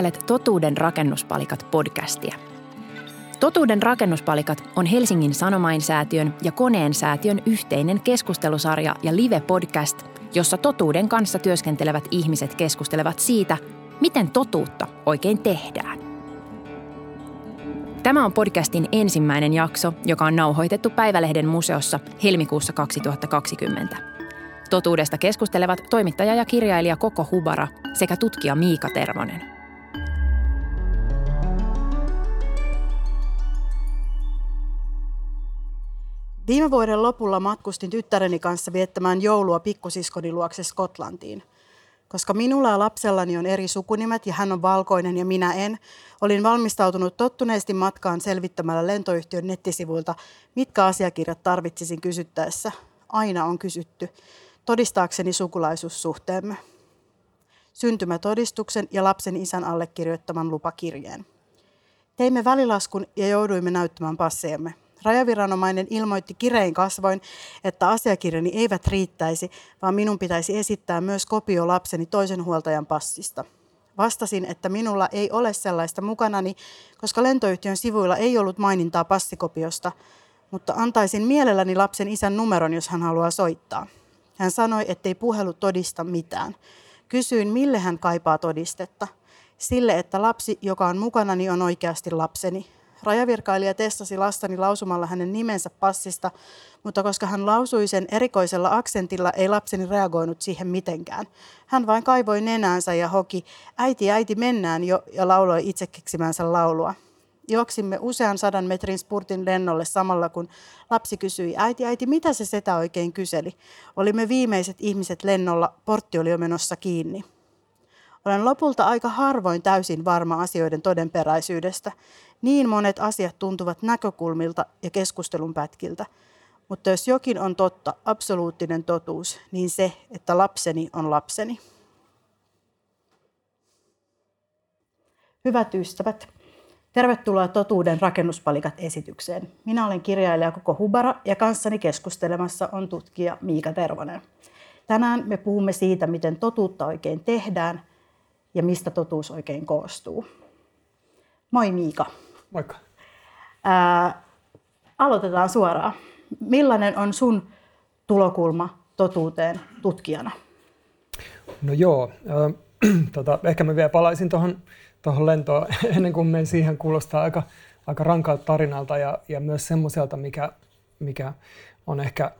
Kuuntelet Totuuden rakennuspalikat podcastia. Totuuden rakennuspalikat on Helsingin Sanomainsäätiön ja Koneen säätiön yhteinen keskustelusarja ja live-podcast, jossa totuuden kanssa työskentelevät ihmiset keskustelevat siitä, miten totuutta oikein tehdään. Tämä on podcastin ensimmäinen jakso, joka on nauhoitettu Päivälehden museossa helmikuussa 2020. Totuudesta keskustelevat toimittaja ja kirjailija Koko Hubara sekä tutkija Miika Tervonen. Viime vuoden lopulla matkustin tyttäreni kanssa viettämään joulua pikkusiskoni luokse Skotlantiin. Koska minulla ja lapsellani on eri sukunimet ja hän on valkoinen ja minä en, olin valmistautunut tottuneesti matkaan selvittämällä lentoyhtiön nettisivuilta, mitkä asiakirjat tarvitsisin kysyttäessä. Aina on kysytty. Todistaakseni sukulaisuussuhteemme. Syntymätodistuksen ja lapsen isän allekirjoittaman lupakirjeen. Teimme välilaskun ja jouduimme näyttämään passeemme. Rajaviranomainen ilmoitti kirein kasvoin, että asiakirjani eivät riittäisi, vaan minun pitäisi esittää myös kopio lapseni toisen huoltajan passista. Vastasin, että minulla ei ole sellaista mukanani, koska lentoyhtiön sivuilla ei ollut mainintaa passikopiosta, mutta antaisin mielelläni lapsen isän numeron, jos hän haluaa soittaa. Hän sanoi, ettei puhelu todista mitään. Kysyin, mille hän kaipaa todistetta. Sille, että lapsi, joka on mukanani, on oikeasti lapseni. Rajavirkailija testasi lastani lausumalla hänen nimensä passista, mutta koska hän lausui sen erikoisella aksentilla, ei lapseni reagoinut siihen mitenkään. Hän vain kaivoi nenäänsä ja hoki, äiti, äiti, mennään jo, ja lauloi itse keksimänsä laulua. Juoksimme usean sadan metrin spurtin lennolle samalla, kun lapsi kysyi, äiti, äiti, mitä se setä oikein kyseli? Olimme viimeiset ihmiset lennolla, portti oli jo menossa kiinni. Olen lopulta aika harvoin täysin varma asioiden todenperäisyydestä. Niin monet asiat tuntuvat näkökulmilta ja keskustelun pätkiltä. Mutta jos jokin on totta, absoluuttinen totuus, niin se, että lapseni on lapseni. Hyvät ystävät, tervetuloa Totuuden rakennuspalikat esitykseen. Minä olen kirjailija Koko Hubara ja kanssani keskustelemassa on tutkija Miika Tervonen. Tänään me puhumme siitä, miten totuutta oikein tehdään ja mistä totuus oikein koostuu. Moi Miika. Moikka. Ää, aloitetaan suoraan. Millainen on sun tulokulma totuuteen tutkijana? No joo, äh, tota, ehkä mä vielä palaisin tuohon tohon lentoon ennen kuin menen siihen. Kuulostaa aika, aika rankalta tarinalta ja, ja myös semmoiselta, mikä, mikä on ehkä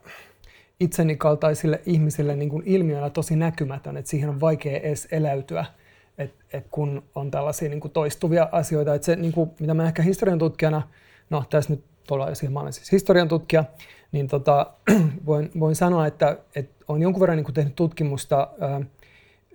itseni kaltaisille ihmisille niin kuin ilmiönä tosi näkymätön, että siihen on vaikea edes eläytyä – et, et kun on tällaisia niin kuin toistuvia asioita, että se, niin kuin, mitä mä ehkä historian tutkijana, no tässä nyt tullaan siihen, mä olen siis historian tutkija, niin tota, voin, voin sanoa, että, että olen jonkun verran niin kuin tehnyt tutkimusta ää,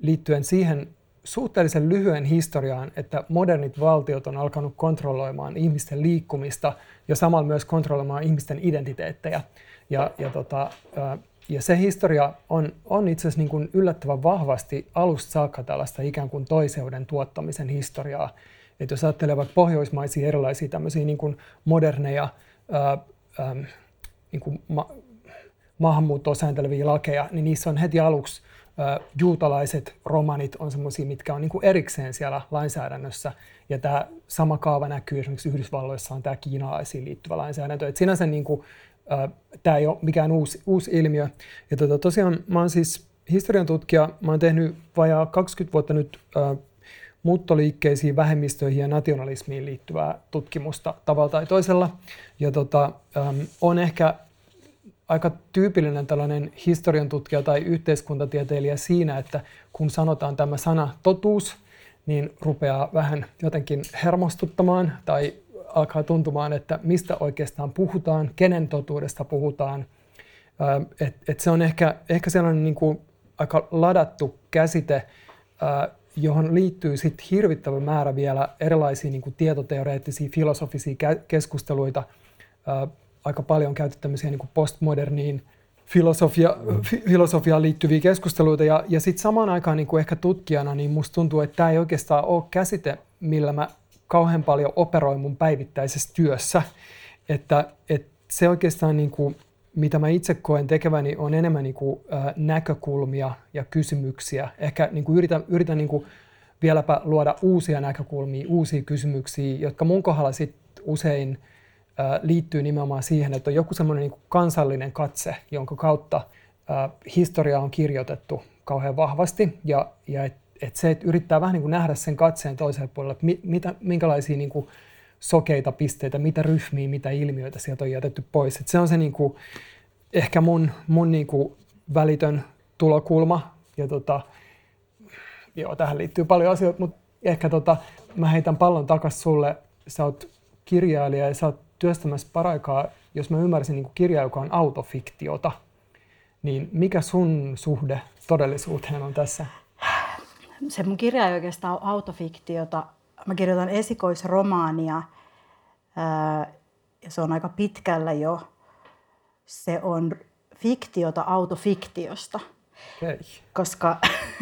liittyen siihen suhteellisen lyhyen historiaan, että modernit valtiot on alkanut kontrolloimaan ihmisten liikkumista ja samalla myös kontrolloimaan ihmisten identiteettejä. Ja, ja tota, ää, ja se historia on, on itse asiassa niin kuin yllättävän vahvasti alusta saakka tällaista ikään kuin toiseuden tuottamisen historiaa. Että jos ajattelee vaikka pohjoismaisia erilaisia tämmöisiä niin kuin moderneja ää, ää, niin kuin ma- maahanmuuttoa säänteleviä lakeja, niin niissä on heti aluksi ää, juutalaiset romanit on semmoisia, mitkä on niin kuin erikseen siellä lainsäädännössä. Ja tämä sama kaava näkyy esimerkiksi Yhdysvalloissa on tämä kiinalaisiin liittyvä lainsäädäntö. Et sinänsä niin kuin, tämä ei ole mikään uusi, uusi ilmiö. Ja tota, tosiaan mä oon siis historian tutkija, mä oon tehnyt vajaa 20 vuotta nyt äh, muuttoliikkeisiin, vähemmistöihin ja nationalismiin liittyvää tutkimusta tavalla tai toisella. Ja tota, ähm, on ehkä aika tyypillinen tällainen historian tutkija tai yhteiskuntatieteilijä siinä, että kun sanotaan tämä sana totuus, niin rupeaa vähän jotenkin hermostuttamaan tai alkaa tuntumaan, että mistä oikeastaan puhutaan, kenen totuudesta puhutaan. Et, et se on ehkä, ehkä sellainen niin kuin aika ladattu käsite, johon liittyy sit hirvittävä määrä vielä erilaisia niin kuin tietoteoreettisia, filosofisia keskusteluita. Aika paljon käytetty tämmöisiä niin postmoderniin filosofia, fi, filosofiaan liittyviä keskusteluita. Ja, ja sitten samaan aikaan niin kuin ehkä tutkijana, niin musta tuntuu, että tämä ei oikeastaan ole käsite, millä mä kauhean paljon operoin mun päivittäisessä työssä. Että, että se oikeastaan, niin kuin, mitä mä itse koen tekeväni, on enemmän niin kuin, ä, näkökulmia ja kysymyksiä. Ehkä niin kuin yritän, yritän niin kuin, vieläpä luoda uusia näkökulmia, uusia kysymyksiä, jotka mun kohdalla sit usein ä, liittyy nimenomaan siihen, että on joku semmoinen niin kansallinen katse, jonka kautta ä, historia on kirjoitettu kauhean vahvasti ja, ja et, et se, että yrittää vähän niin nähdä sen katseen toiselle puolelle, että mi, mitä, minkälaisia niin sokeita pisteitä, mitä ryhmiä, mitä ilmiöitä sieltä on jätetty pois. Et se on se niin kuin, ehkä mun, mun niin kuin välitön tulokulma. Ja tota, joo, tähän liittyy paljon asioita, mutta ehkä tota, mä heitän pallon takaisin sulle. Sä oot kirjailija ja sä oot työstämässä paraikaa, jos mä ymmärsin niin kirja, joka on autofiktiota, niin mikä sun suhde todellisuuteen on tässä? Se mun kirja ei oikeastaan ole autofiktiota. Mä kirjoitan esikoisromaania ja se on aika pitkällä jo. Se on fiktiota autofiktiosta, okay. koska,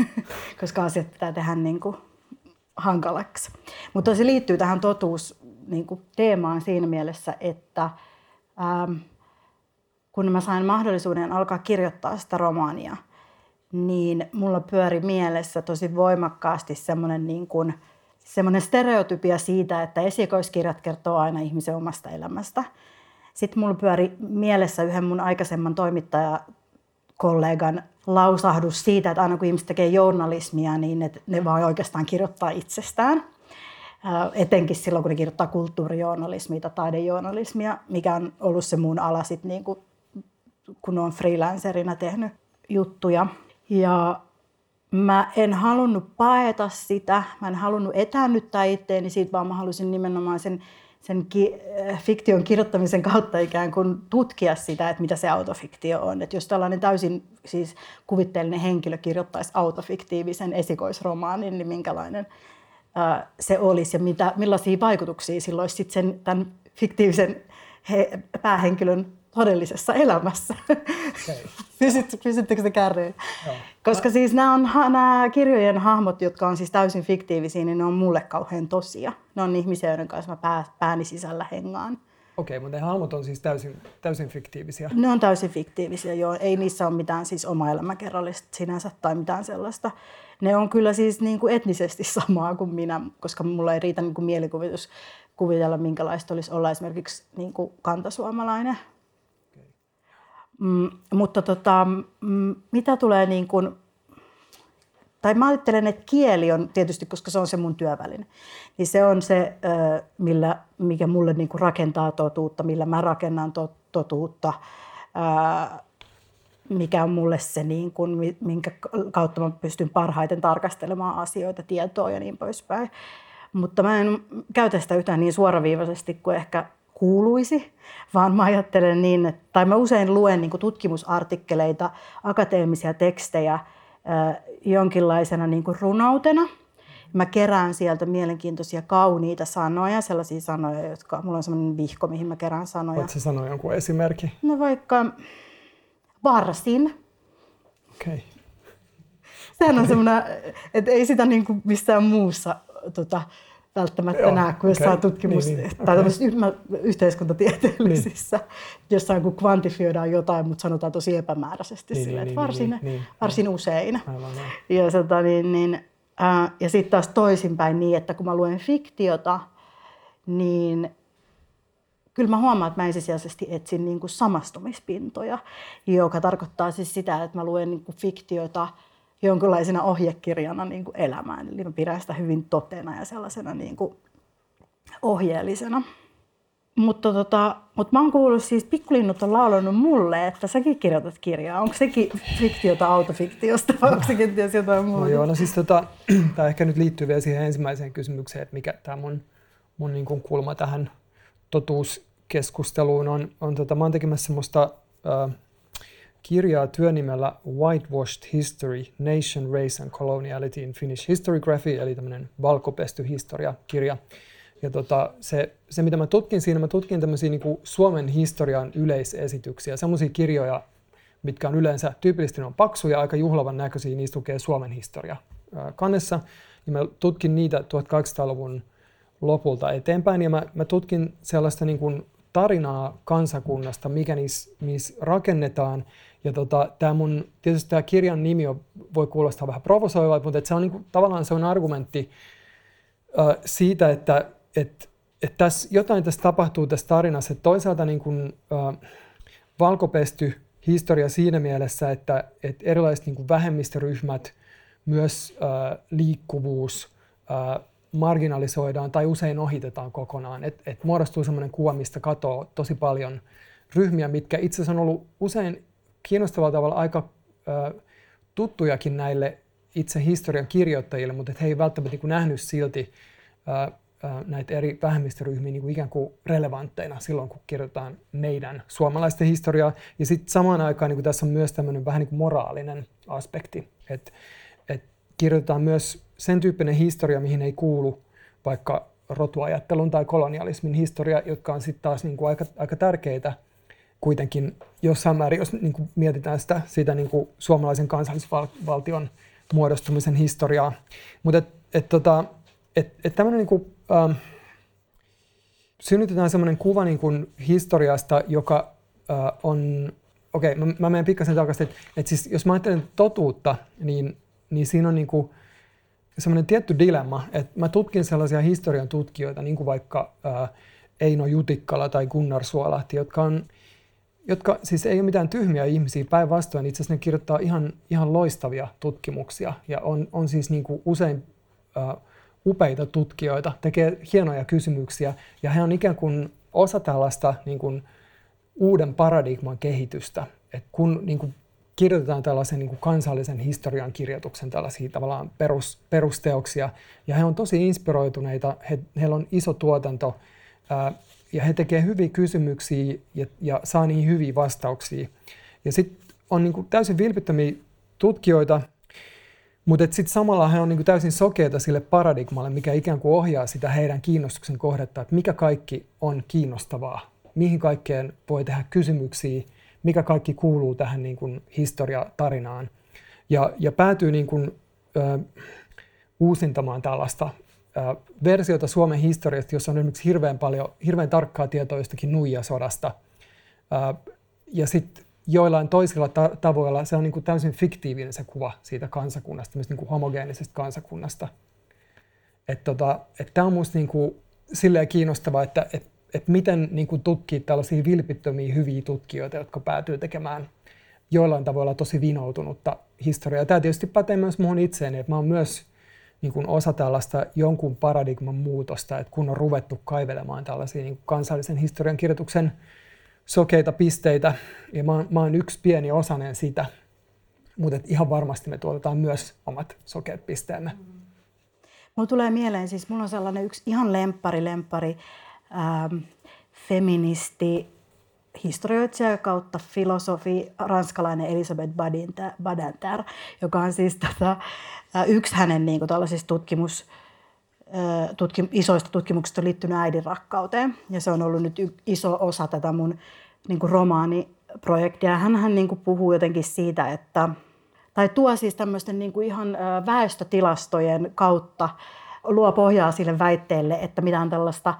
koska asiat pitää tehdä niin kuin hankalaksi. Mutta se liittyy tähän totuus niin kuin teemaan siinä mielessä, että ähm, kun mä sain mahdollisuuden alkaa kirjoittaa sitä romaania, niin mulla pyöri mielessä tosi voimakkaasti semmoinen niin kuin, semmoinen stereotypia siitä, että esikoiskirjat kertoo aina ihmisen omasta elämästä. Sitten mulla pyöri mielessä yhden mun aikaisemman toimittajakollegan lausahdus siitä, että aina kun ihmiset tekee journalismia, niin ne, ne vaan oikeastaan kirjoittaa itsestään. Etenkin silloin, kun ne kirjoittaa kulttuurijournalismia tai taidejournalismia, mikä on ollut se mun ala sit niin kuin, kun on freelancerina tehnyt juttuja. Ja mä en halunnut paeta sitä, mä en halunnut etäännyttää itteeni siitä, vaan mä halusin nimenomaan sen, sen ki- äh, fiktion kirjoittamisen kautta ikään kuin tutkia sitä, että mitä se autofiktio on. Että jos tällainen täysin siis kuvitteellinen henkilö kirjoittaisi autofiktiivisen esikoisromaanin, niin minkälainen äh, se olisi ja mitä, millaisia vaikutuksia sillä olisi sitten sen, tämän fiktiivisen he, päähenkilön todellisessa elämässä. Okay. Pysyt, pysyttekö se kärryyn? Koska siis nämä, on, nämä kirjojen hahmot, jotka on siis täysin fiktiivisiä, niin ne on mulle kauhean tosia. Ne on ihmisiä, joiden kanssa mä pää, pääni sisällä hengaan. Okei, okay, mutta ne hahmot on siis täysin, täysin fiktiivisiä? Ne on täysin fiktiivisiä, joo. Ei niissä ole mitään siis oma elämäkerrallista sinänsä tai mitään sellaista. Ne on kyllä siis niin kuin etnisesti samaa kuin minä, koska mulla ei riitä niin kuin mielikuvitus kuvitella, minkälaista olisi olla esimerkiksi niin kuin kantasuomalainen Mm, mutta tota, mm, mitä tulee niin kuin, tai mä ajattelen, että kieli on tietysti, koska se on se mun työväline, niin se on se, millä, mikä mulle niin kuin rakentaa totuutta, millä mä rakennan totuutta, mikä on mulle se, niin kuin, minkä kautta mä pystyn parhaiten tarkastelemaan asioita, tietoa ja niin poispäin. Mutta mä en käytä sitä yhtään niin suoraviivaisesti kuin ehkä kuuluisi, vaan mä ajattelen niin, että, tai mä usein luen niin tutkimusartikkeleita, akateemisia tekstejä jonkinlaisena niin kuin runoutena. Mä kerään sieltä mielenkiintoisia, kauniita sanoja, sellaisia sanoja, jotka, mulla on sellainen vihko, mihin mä kerään sanoja. Voitko sanoa jonkun esimerkki? No vaikka varsin. Okei. Okay. Sehän on semmoinen, että ei sitä niin kuin missään muussa tota, välttämättä Joo, näe kuin jossain okay. tutkimus- niin, niin, tai okay. yhteiskuntatieteellisissä, niin. jossain kun kvantifioidaan jotain, mutta sanotaan tosi epämääräisesti niin, sille, niin, että niin, varsin, niin, niin, varsin niin. usein. Aivan, ja tota, niin, niin, äh, ja sitten taas toisinpäin niin, että kun mä luen fiktiota, niin kyllä mä huomaan, että mä ensisijaisesti etsin niin kuin samastumispintoja, joka tarkoittaa siis sitä, että mä luen niin kuin fiktiota – jonkinlaisena ohjekirjana niin kuin elämään. Eli mä pidän sitä hyvin totena ja sellaisena niin kuin ohjeellisena. Mutta, tota, mutta mä oon kuullut siis, Pikkulinnut on laulanut mulle, että säkin kirjoitat kirjaa. Onko sekin fiktiota autofiktiosta vai onko se kenties jotain muuta? No joo, no siis tota, tämä ehkä nyt liittyy vielä siihen ensimmäiseen kysymykseen, että mikä tämä mun, mun niin kulma tähän totuuskeskusteluun on. on tota, mä oon tekemässä semmoista äh, kirjaa työnimellä Whitewashed History, Nation, Race and Coloniality in Finnish Historiography, eli tämmöinen valkopesty historiakirja. Ja tota, se, se, mitä mä tutkin siinä, mä tutkin tämmöisiä niin Suomen historian yleisesityksiä, semmoisia kirjoja, mitkä on yleensä tyypillisesti on paksuja, aika juhlavan näköisiä, niistä lukee Suomen historia kannessa. Ja mä tutkin niitä 1800-luvun lopulta eteenpäin, ja mä, mä tutkin sellaista niin kuin tarinaa kansakunnasta, mikä niissä, niissä rakennetaan. Ja tota, tämä mun, tietysti tämä kirjan nimi on, voi kuulostaa vähän provosoivalta, mutta se on niin kuin, tavallaan se on argumentti äh, siitä, että et, et tässä, jotain tässä tapahtuu tässä tarinassa, että toisaalta niin kuin, äh, valkopesty historia siinä mielessä, että, että erilaiset niin kuin vähemmistöryhmät, myös äh, liikkuvuus, äh, marginalisoidaan tai usein ohitetaan kokonaan. Et, et muodostuu sellainen kuva, mistä katoo tosi paljon ryhmiä, mitkä itse asiassa on ollut usein kiinnostavalla tavalla aika ö, tuttujakin näille itse historian kirjoittajille, mutta he ei välttämättä niin nähnyt silti ö, ö, näitä eri vähemmistöryhmiä niin kuin ikään kuin relevantteina silloin, kun kirjoitetaan meidän suomalaisten historiaa. Ja sitten samaan aikaan niin kuin tässä on myös tämmöinen vähän niin kuin moraalinen aspekti, että et kirjoitetaan myös sen tyyppinen historia, mihin ei kuulu vaikka rotuajattelun tai kolonialismin historia, jotka on sitten taas niin kuin aika, aika tärkeitä kuitenkin jossain määrin, jos niin kuin mietitään sitä, sitä niin kuin suomalaisen kansallisvaltion muodostumisen historiaa. Mutta et, et, tota, et, et tämmöinen niin kuin, ähm, synnytetään semmoinen kuva niin kuin historiasta, joka äh, on, okei, okay, mä, mä menen pikkasen takaisin, että et siis jos mä ajattelen totuutta, niin, niin siinä on niin kuin, semmoinen tietty dilemma, että mä tutkin sellaisia historian tutkijoita, niin kuin vaikka ää, Eino Jutikkala tai Gunnar Suolahti, jotka on jotka siis ei ole mitään tyhmiä ihmisiä, päinvastoin itse asiassa ne kirjoittaa ihan, ihan loistavia tutkimuksia ja on, on siis niin kuin usein ää, upeita tutkijoita, tekee hienoja kysymyksiä ja he on ikään kuin osa tällaista niin kuin uuden paradigman kehitystä. Et kun niin kuin kirjoitetaan tällaisen niin kuin kansallisen historian kirjoituksen, tällaisia tavallaan perus, perusteoksia. Ja he on tosi inspiroituneita, he, heillä on iso tuotanto ja he tekevät hyviä kysymyksiä ja, ja saa niihin hyviä vastauksia. Ja sitten on niin kuin täysin vilpittömiä tutkijoita, mutta sitten samalla he on niin kuin täysin sokeita sille paradigmalle, mikä ikään kuin ohjaa sitä heidän kiinnostuksen kohdetta, että mikä kaikki on kiinnostavaa, mihin kaikkeen voi tehdä kysymyksiä, mikä kaikki kuuluu tähän niin kuin historiatarinaan. Ja, ja päätyy niin kuin, ö, uusintamaan tällaista ö, versiota Suomen historiasta, jossa on esimerkiksi hirveän paljon, hirveän tarkkaa tietoa jostakin Nuija-sodasta. Ja sitten joillain toisilla ta- tavoilla se on niin kuin täysin fiktiivinen se kuva siitä kansakunnasta, myös niin kuin homogeenisesta kansakunnasta. Että tota, et tämä on minusta niin silleen kiinnostavaa, että et että miten niin kuin tutkii tällaisia vilpittömiä hyviä tutkijoita, jotka päätyy tekemään joillain tavoilla tosi vinoutunutta historiaa. Tämä tietysti pätee myös minun itseeni, että mä olen myös niin kuin osa tällaista jonkun paradigman muutosta, että kun on ruvettu kaivelemaan tällaisia niin kuin kansallisen historian kirjoituksen sokeita pisteitä, ja mä, mä olen yksi pieni osanen sitä, mutta ihan varmasti me tuotetaan myös omat sokeat pisteemme. Mulla tulee mieleen, siis mulla on sellainen yksi ihan lemppari, lemppari ähm, feministi, historioitsija kautta filosofi, ranskalainen Elisabeth Badinter, joka on siis tota, yksi hänen niin kuin, tutkimus, tutkim, isoista tutkimuksista liittynyt äidin rakkauteen. Ja se on ollut nyt iso osa tätä mun niin kuin romaaniprojektia. Hän niin kuin puhuu jotenkin siitä, että, tai tuo siis tämmöisten niin kuin ihan väestötilastojen kautta, luo pohjaa sille väitteelle, että mitään tällaista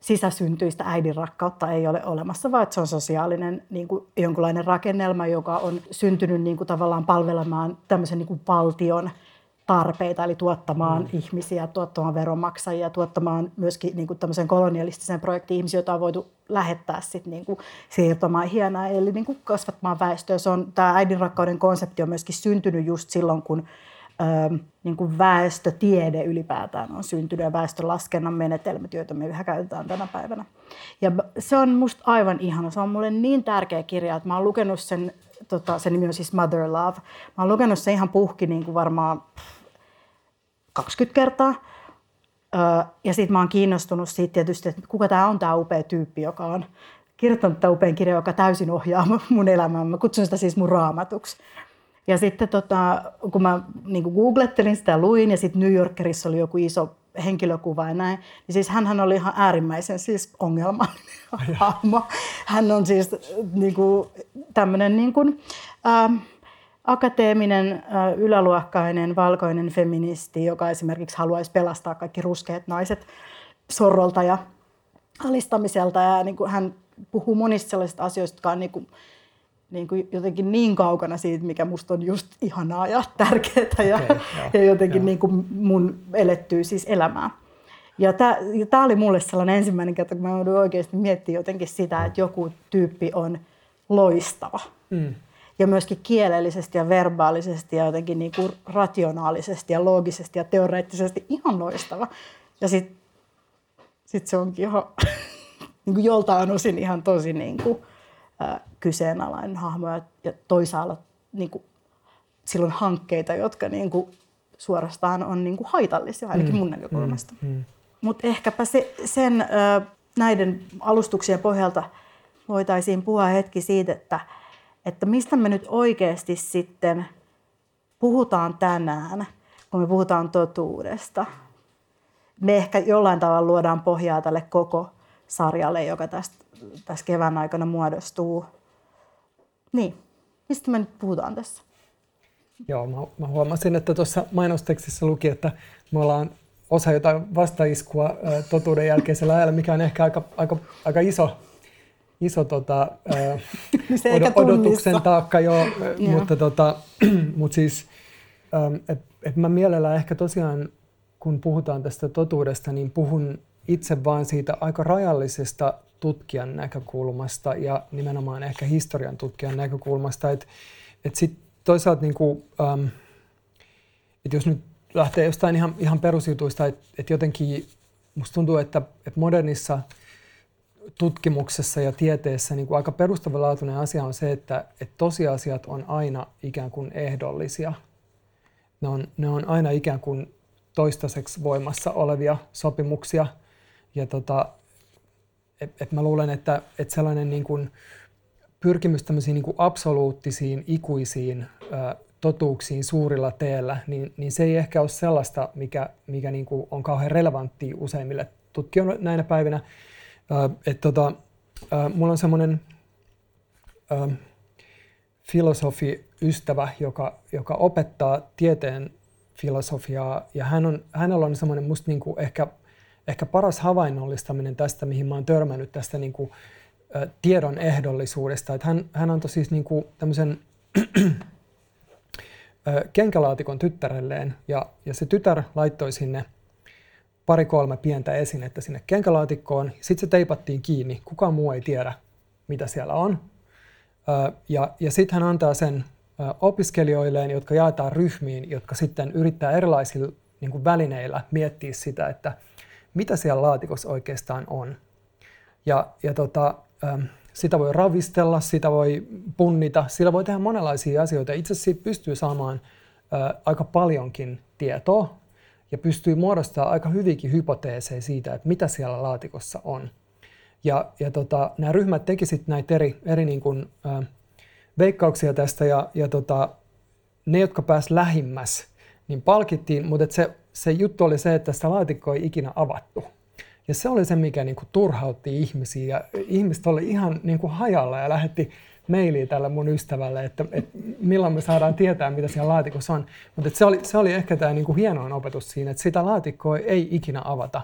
sisäsyntyistä äidin rakkautta ei ole olemassa, vaan että se on sosiaalinen niin kuin jonkunlainen rakennelma, joka on syntynyt niin kuin tavallaan palvelemaan tämmöisen niin kuin valtion tarpeita, eli tuottamaan mm. ihmisiä, tuottamaan veronmaksajia, tuottamaan myöskin niin kuin tämmöisen kolonialistisen projektin ihmisiä, joita on voitu lähettää sit niin kuin siirtomaan hienoa, eli niin kuin kasvattamaan väestöä. Se on, tämä äidinrakkauden konsepti on myöskin syntynyt just silloin, kun niin kuin väestötiede ylipäätään on syntynyt ja väestölaskennan menetelmät, joita me yhä käytetään tänä päivänä. Ja se on musta aivan ihana. Se on mulle niin tärkeä kirja, että mä oon lukenut sen, tota, sen nimi on siis Mother Love. Mä oon lukenut sen ihan puhki niin kuin varmaan 20 kertaa. Ja sitten mä oon kiinnostunut siitä tietysti, että kuka tämä on tämä upea tyyppi, joka on kirjoittanut tämän upean kirjan, joka täysin ohjaa mun elämää. Mä kutsun sitä siis mun raamatuksi. Ja sitten tota, kun mä niin kuin googlettelin sitä luin ja sitten New Yorkerissa oli joku iso henkilökuva ja näin. Niin siis hän oli ihan äärimmäisen siis ongelmallinen hahmo. Hän on siis niin kuin, tämmöinen niin kuin, ähm, akateeminen, äh, yläluokkainen, valkoinen feministi, joka esimerkiksi haluaisi pelastaa kaikki ruskeat naiset sorrolta ja alistamiselta. Ja niin kuin hän puhuu monista sellaisista asioista, jotka on niin kuin, niin kuin jotenkin niin kaukana siitä, mikä musta on just ihanaa ja tärkeää ja, okay, ja jotenkin niin kuin mun elettyy siis elämää. Ja tämä oli mulle sellainen ensimmäinen kerta, kun mä joudun oikeasti miettimään jotenkin sitä, että joku tyyppi on loistava. Mm. Ja myöskin kielellisesti ja verbaalisesti ja jotenkin niin kuin rationaalisesti ja loogisesti ja teoreettisesti ihan loistava. Ja sitten sit se onkin ihan niin kuin joltain osin ihan tosi niin kuin, äh, kyseenalainen hahmo ja, ja toisaalla niin kuin, silloin hankkeita, jotka niin kuin, suorastaan on niin kuin haitallisia, ainakin mm, mun näkökulmasta. Mm, mm. Mutta ehkäpä se, sen äh, näiden alustuksien pohjalta voitaisiin puhua hetki siitä, että, että mistä me nyt oikeasti sitten puhutaan tänään, kun me puhutaan totuudesta. Me ehkä jollain tavalla luodaan pohjaa tälle koko sarjalle, joka tästä, tässä kevään aikana muodostuu. Niin, mistä me nyt puhutaan tässä? Joo, mä, mä huomasin, että tuossa mainostekstissä luki, että me ollaan osa jotain vastaiskua ä, totuuden jälkeisellä ajalla, mikä on ehkä aika, aika, aika iso, iso tota, ä, od, odotuksen taakka, joo, mutta, tota, mutta siis, että et mä mielellään ehkä tosiaan, kun puhutaan tästä totuudesta, niin puhun itse vaan siitä aika rajallisesta tutkijan näkökulmasta ja nimenomaan ehkä historian tutkijan näkökulmasta. Että et sitten toisaalta, niin kuin, ähm, että jos nyt lähtee jostain ihan, ihan perusjutuista, että et jotenkin musta tuntuu, että et modernissa tutkimuksessa ja tieteessä niin kuin aika perustavanlaatuinen asia on se, että et tosiasiat on aina ikään kuin ehdollisia. Ne on, ne on aina ikään kuin toistaiseksi voimassa olevia sopimuksia – ja tota, et, et mä luulen, että et sellainen niin kuin pyrkimys tämmöisiin niin kuin absoluuttisiin, ikuisiin ä, totuuksiin suurilla teellä, niin, niin se ei ehkä ole sellaista, mikä, mikä niin kuin on kauhean relevanttia useimmille tutkijoille näinä päivinä. että tota, ä, mulla on semmoinen filosofi-ystävä, joka, joka opettaa tieteen filosofiaa, ja hän on, hänellä on semmoinen musta niin kuin ehkä – ehkä paras havainnollistaminen tästä, mihin mä oon törmännyt tästä niin kuin, ä, tiedon ehdollisuudesta. Että hän, hän antoi siis niin kuin tämmöisen kenkälaatikon tyttärelleen ja, ja se tytär laittoi sinne pari-kolme pientä esinettä sinne kenkälaatikkoon. Sitten se teipattiin kiinni. Kukaan muu ei tiedä, mitä siellä on. Ja, ja sitten hän antaa sen opiskelijoilleen, jotka jaetaan ryhmiin, jotka sitten yrittää erilaisilla niin kuin välineillä miettiä sitä, että – mitä siellä laatikossa oikeastaan on. Ja, ja tota, sitä voi ravistella, sitä voi punnita, sillä voi tehdä monenlaisia asioita. Itse asiassa siitä pystyy saamaan aika paljonkin tietoa ja pystyy muodostamaan aika hyvinkin hypoteeseja siitä, että mitä siellä laatikossa on. Ja, ja tota, nämä ryhmät teki sitten näitä eri, eri niin kuin, äh, veikkauksia tästä ja, ja tota, ne, jotka pääsivät lähimmäs, niin palkittiin, mutta se se juttu oli se, että sitä laatikkoa ei ikinä avattu. Ja se oli se, mikä niin kuin turhautti ihmisiä. Ja ihmiset oli ihan niin kuin hajalla ja lähetti mailiä tälle mun ystävälle, että, että milloin me saadaan tietää, mitä siellä laatikossa on. Mutta se oli, se oli ehkä tämä niin kuin hienoin opetus siinä, että sitä laatikkoa ei ikinä avata.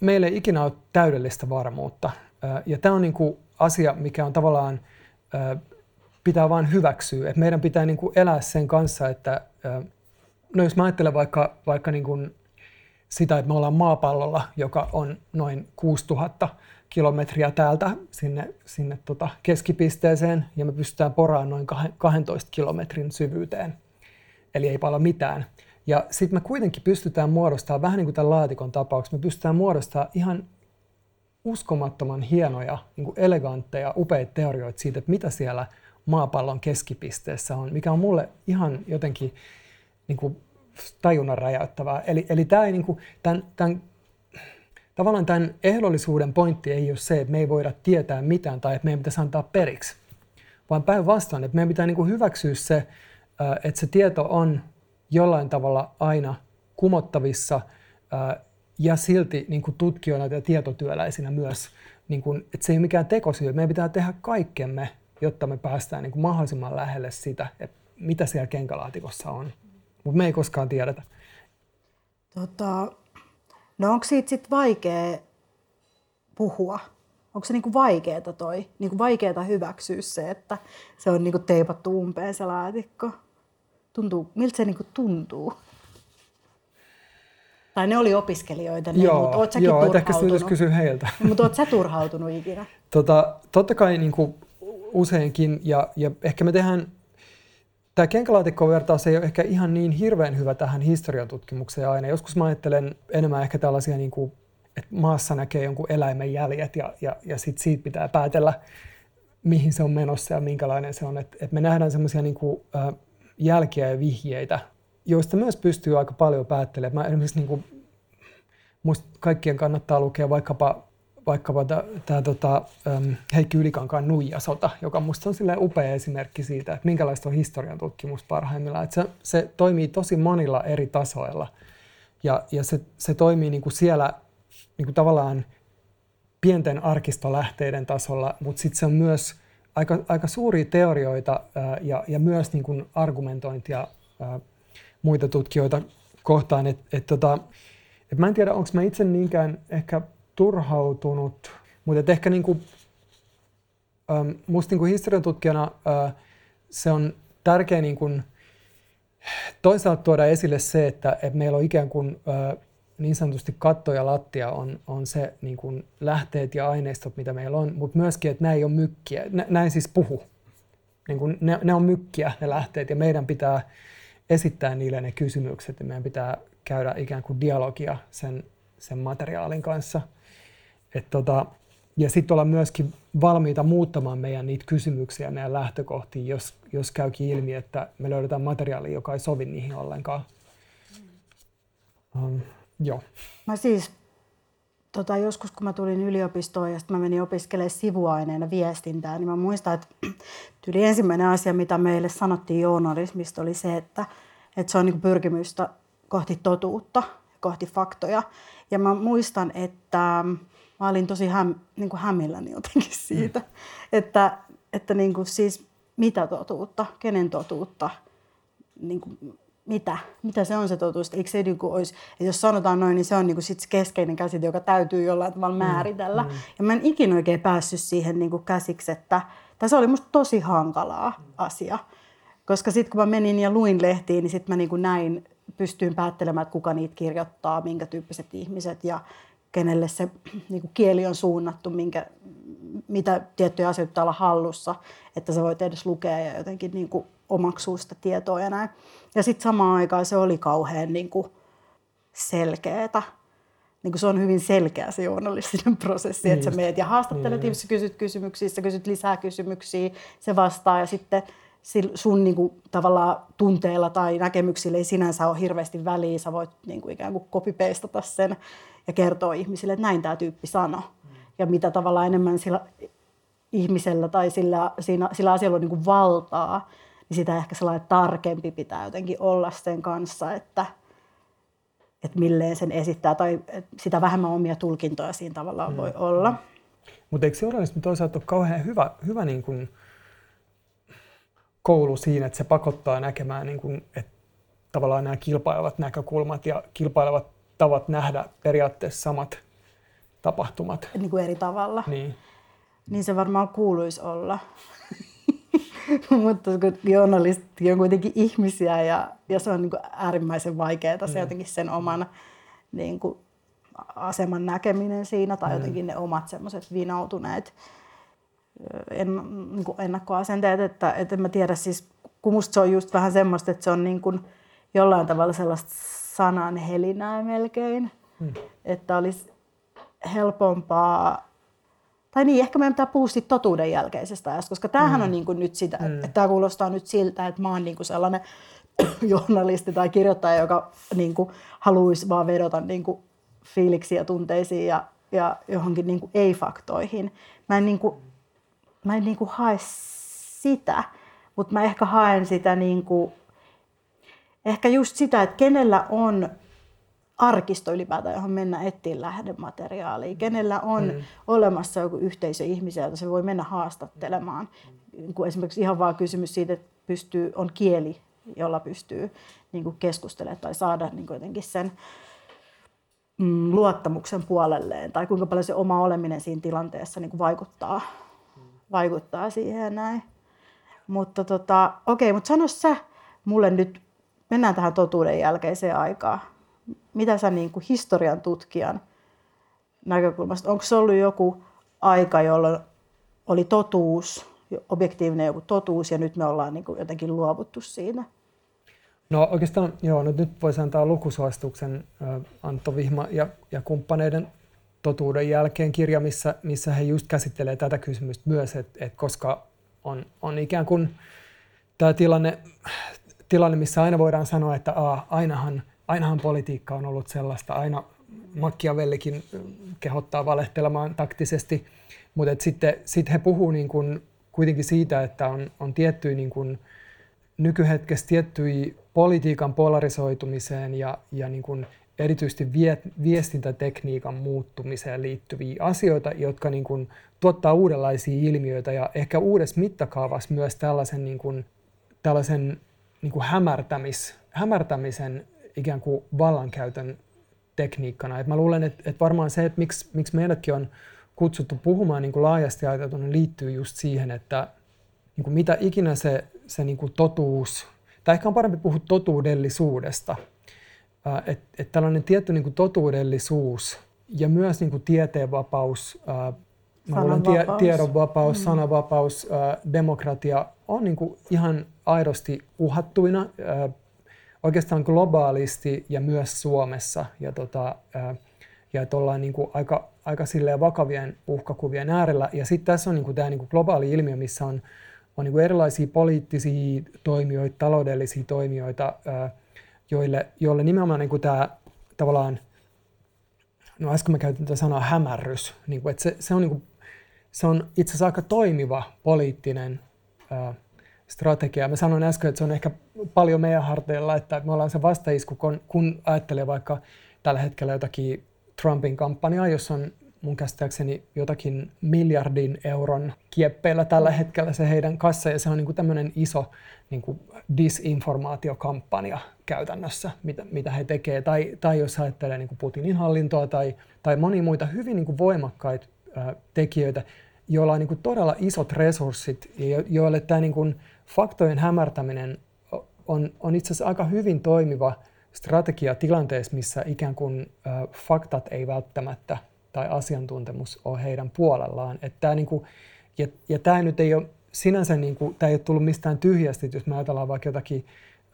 Meillä ei ikinä ole täydellistä varmuutta. Ja tämä on niin kuin asia, mikä on tavallaan, pitää vain hyväksyä. Että meidän pitää niin kuin elää sen kanssa, että no jos mä ajattelen vaikka, vaikka niin kuin sitä, että me ollaan maapallolla, joka on noin 6000 kilometriä täältä sinne, sinne tota keskipisteeseen, ja me pystytään poraan noin 12 kilometrin syvyyteen. Eli ei paljon mitään. Ja sitten me kuitenkin pystytään muodostamaan, vähän niin kuin tämän laatikon tapauksessa, me pystytään muodostamaan ihan uskomattoman hienoja, niin kuin elegantteja, upeita teorioita siitä, että mitä siellä maapallon keskipisteessä on, mikä on mulle ihan jotenkin niin kuin tajunnan räjäyttävää. Eli, eli tämä ei niin kuin, tämän, tämän, tavallaan tämän ehdollisuuden pointti ei ole se, että me ei voida tietää mitään tai että meidän pitäisi antaa periksi, vaan päinvastoin, että meidän pitää niin kuin hyväksyä se, että se tieto on jollain tavalla aina kumottavissa ää, ja silti niin kuin tutkijoina ja tietotyöläisinä myös, niin kuin, että se ei ole mikään tekosyy. Meidän pitää tehdä kaikkemme, jotta me päästään niin kuin mahdollisimman lähelle sitä, että mitä siellä kenkälaatikossa on. Mutta me ei koskaan tiedetä. Tota, no onko siitä sitten vaikea puhua? Onko se niinku vaikeaa toi, niinku vaikeaa hyväksyä se, että se on niinku teipattu umpeen se laatikko? Tuntuu, miltä se niinku tuntuu? Tai ne oli opiskelijoita, ne, joo, mutta oot säkin joo, turhautunut. ehkä kysyä heiltä. mutta oot sä turhautunut ikinä? Tota, totta kai niin kuin useinkin, ja, ja ehkä me tehdään, tämä kenkälaatikko-vertaus ei ole ehkä ihan niin hirveän hyvä tähän historiantutkimukseen aina. Joskus mä ajattelen enemmän ehkä tällaisia, niin kuin, että maassa näkee jonkun eläimen jäljet, ja, ja, ja sitten siitä pitää päätellä, mihin se on menossa ja minkälainen se on. Että et me nähdään semmoisia niin kuin, jälkiä ja vihjeitä, joista myös pystyy aika paljon päättelemään. Mä esimerkiksi niin kuin, kaikkien kannattaa lukea vaikkapa, vaikkapa tämä tota, Heikki Ylikankaan Nuijasota, joka musta on upea esimerkki siitä, että minkälaista on historian tutkimus parhaimmillaan. Että se, se toimii tosi monilla eri tasoilla ja, ja se, se toimii niin kuin siellä niin kuin tavallaan pienten arkistolähteiden tasolla, mutta sitten se on myös aika, aika suuria teorioita ää, ja, ja myös niin kuin argumentointia ää, muita tutkijoita kohtaan. Et, et tota, et mä en tiedä, onko mä itse niinkään ehkä turhautunut, mutta ehkä niinku, ähm, musta niinku historian tutkijana äh, se on tärkeä niinku, toisaalta tuoda esille se, että et meillä on ikään kuin niin sanotusti katto ja lattia on, on se niin kuin lähteet ja aineistot, mitä meillä on, mutta myöskin, että ei ole mykkiä. Näin siis puhu. Niin kuin ne, ne on mykkiä, ne lähteet, ja meidän pitää esittää niille ne kysymykset, ja meidän pitää käydä ikään kuin dialogia sen, sen materiaalin kanssa. Et tota, ja sitten olla myöskin valmiita muuttamaan meidän niitä kysymyksiä, meidän lähtökohtia, jos, jos käykin ilmi, että me löydetään materiaalia, joka ei sovi niihin ollenkaan. Um, joo. Mä siis tota, joskus, kun mä tulin yliopistoon ja sitten mä menin opiskelemaan sivuaineena viestintää, niin mä muistan, että tyyli ensimmäinen asia, mitä meille sanottiin journalismista, oli se, että, että se on niin pyrkimystä kohti totuutta, kohti faktoja. Ja mä muistan, että mä olin tosi häm, niin kuin hämilläni jotenkin siitä, mm. että, että niin kuin siis mitä totuutta, kenen totuutta, niin kuin mitä, mitä se on se totuus. Eikö se niin kuin olisi, jos sanotaan noin, niin se on niin kuin sit se keskeinen käsite, joka täytyy jollain tavalla mm, määritellä. Mm. Ja mä en ikinä oikein päässyt siihen niin kuin käsiksi, että tässä oli musta tosi hankalaa asia. Koska sitten kun mä menin ja luin lehtiin, niin sitten mä niin kuin näin pystyin päättelemään, että kuka niitä kirjoittaa, minkä tyyppiset ihmiset ja kenelle se niin kuin kieli on suunnattu, minkä, mitä tiettyjä asioita pitää olla hallussa, että sä voit edes lukea ja jotenkin niin kuin omaksua sitä tietoa ja näin. Ja sitten samaan aikaan se oli kauhean niin kuin selkeätä. Niin kuin se on hyvin selkeä se journalistinen prosessi, niin että sä meet ja haastattelet niin. ihmisiä, kysyt kysymyksiä, sä kysyt lisää kysymyksiä, se vastaa ja sitten sun niin kuin, tavallaan tunteella tai näkemyksillä ei sinänsä ole hirveästi väliä. Sä voit niin kuin, ikään kuin kopipeistata sen ja kertoa ihmisille, että näin tämä tyyppi sanoi. Mm. Ja mitä tavallaan enemmän sillä ihmisellä tai sillä, siinä, sillä asialla on niin kuin valtaa, niin sitä ehkä sellainen tarkempi pitää jotenkin olla sen kanssa, että, että milleen sen esittää. Tai sitä vähemmän omia tulkintoja siinä tavallaan mm. voi olla. Mutta eikö journalismi toisaalta ole kauhean hyvä, hyvä niin kuin koulu siinä, että se pakottaa näkemään, niin kuin, että tavallaan nämä kilpailevat näkökulmat ja kilpailevat tavat nähdä periaatteessa samat tapahtumat. Niin kuin eri tavalla. Niin. Niin se varmaan kuuluisi olla. Mutta kun journalistit on kuitenkin ihmisiä ja, ja se on niin kuin äärimmäisen vaikeaa se mm. jotenkin sen oman niin kuin, aseman näkeminen siinä tai mm. jotenkin ne omat semmoiset vinoutuneet en, niin kuin ennakkoasenteet, että, että en mä tiedä siis, kun musta se on just vähän semmoista, että se on niin kuin jollain tavalla sellaista sanan helinää melkein, hmm. että olisi helpompaa, tai niin, ehkä meidän pitää puhua siitä totuuden jälkeisestä ajasta, koska tämähän hmm. on niin kuin nyt sitä, hmm. että tämä kuulostaa nyt siltä, että mä oon niin kuin sellainen journalisti tai kirjoittaja, joka niin kuin haluaisi vaan vedota niin kuin fiiliksiin ja tunteisiin ja, ja johonkin niin kuin ei-faktoihin. Mä en niin kuin mä en niinku hae sitä, mutta mä ehkä haen sitä niinku, ehkä just sitä, että kenellä on arkisto ylipäätään, johon mennä etsiä lähdemateriaalia, kenellä on mm. olemassa joku yhteisö ihmisiä, jota se voi mennä haastattelemaan. Kun esimerkiksi ihan vaan kysymys siitä, että pystyy, on kieli, jolla pystyy niin kuin keskustelemaan tai saada niin kuin jotenkin sen mm, luottamuksen puolelleen, tai kuinka paljon se oma oleminen siinä tilanteessa niin kuin vaikuttaa, vaikuttaa siihen näin. Mutta tota, okei, mutta sano sä mulle nyt, mennään tähän totuuden jälkeiseen aikaan. Mitä sä niin kuin historian tutkijan näkökulmasta, onko se ollut joku aika, jolloin oli totuus, objektiivinen joku totuus, ja nyt me ollaan niin kuin jotenkin luovuttu siinä? No oikeastaan, joo, nyt, nyt voisi antaa lukusuosituksen Antto Vihma ja, ja kumppaneiden totuuden jälkeen kirja, missä, missä he just käsittelee tätä kysymystä myös, että et koska on, on ikään kuin tämä tilanne, tilanne, missä aina voidaan sanoa, että a, ainahan, ainahan politiikka on ollut sellaista, aina Machiavellikin kehottaa valehtelemaan taktisesti, mutta sitten sit he puhuu niin kuin kuitenkin siitä, että on, on tiettyjä niin kuin, nykyhetkessä tiettyjä politiikan polarisoitumiseen ja, ja niin kuin erityisesti vie, viestintätekniikan muuttumiseen liittyviä asioita, jotka niin kuin tuottaa uudenlaisia ilmiöitä ja ehkä uudessa mittakaavassa myös tällaisen, niin kuin, tällaisen niin kuin hämärtämis, hämärtämisen ikään kuin vallankäytön tekniikkana. Et mä luulen, että, että varmaan se, että miksi, miksi meidätkin on kutsuttu puhumaan niin kuin laajasti ajateltuna, liittyy just siihen, että niin kuin mitä ikinä se, se niin kuin totuus, tai ehkä on parempi puhua totuudellisuudesta, että et tällainen tietty niin kuin totuudellisuus ja myös niin kuin tieteenvapaus, mä luulen, tie, tiedonvapaus, mm. sananvapaus, demokratia on niin kuin ihan aidosti uhattuina oikeastaan globaalisti ja myös Suomessa. Ja, tota, ja että ollaan niin kuin aika, aika vakavien uhkakuvien äärellä. Ja sitten tässä on niin kuin tämä niin kuin globaali ilmiö, missä on on niin kuin erilaisia poliittisia toimijoita, taloudellisia toimijoita, joille, joille nimenomaan niin kuin tämä tavallaan, no äsken mä käytin tätä sanaa hämärrys, niin kuin, että se, se, on niin kuin, se on itse asiassa aika toimiva poliittinen ää, strategia. Mä sanoin äsken, että se on ehkä paljon meidän harteilla, että me ollaan se vastaisku, kun, kun ajattelee vaikka tällä hetkellä jotakin Trumpin kampanjaa, jossa on mun käsittääkseni jotakin miljardin euron kieppeillä tällä hetkellä se heidän kassa, ja se on niin kuin tämmöinen iso niin kuin disinformaatiokampanja käytännössä, mitä, mitä he tekevät. Tai, tai jos ajattelee niin kuin Putinin hallintoa tai, tai monia muita hyvin niin kuin voimakkaita ää, tekijöitä, joilla on niin kuin todella isot resurssit, ja joille tämä niin kuin faktojen hämärtäminen on, on itse asiassa aika hyvin toimiva strategia tilanteessa, missä ikään kuin ä, faktat ei välttämättä tai asiantuntemus ole heidän puolellaan. Että tämä, niin kuin, ja, ja tämä nyt ei ole sinänsä, niin kuin, tämä ei ole tullut mistään tyhjästi, jos me ajatellaan vaikka jotakin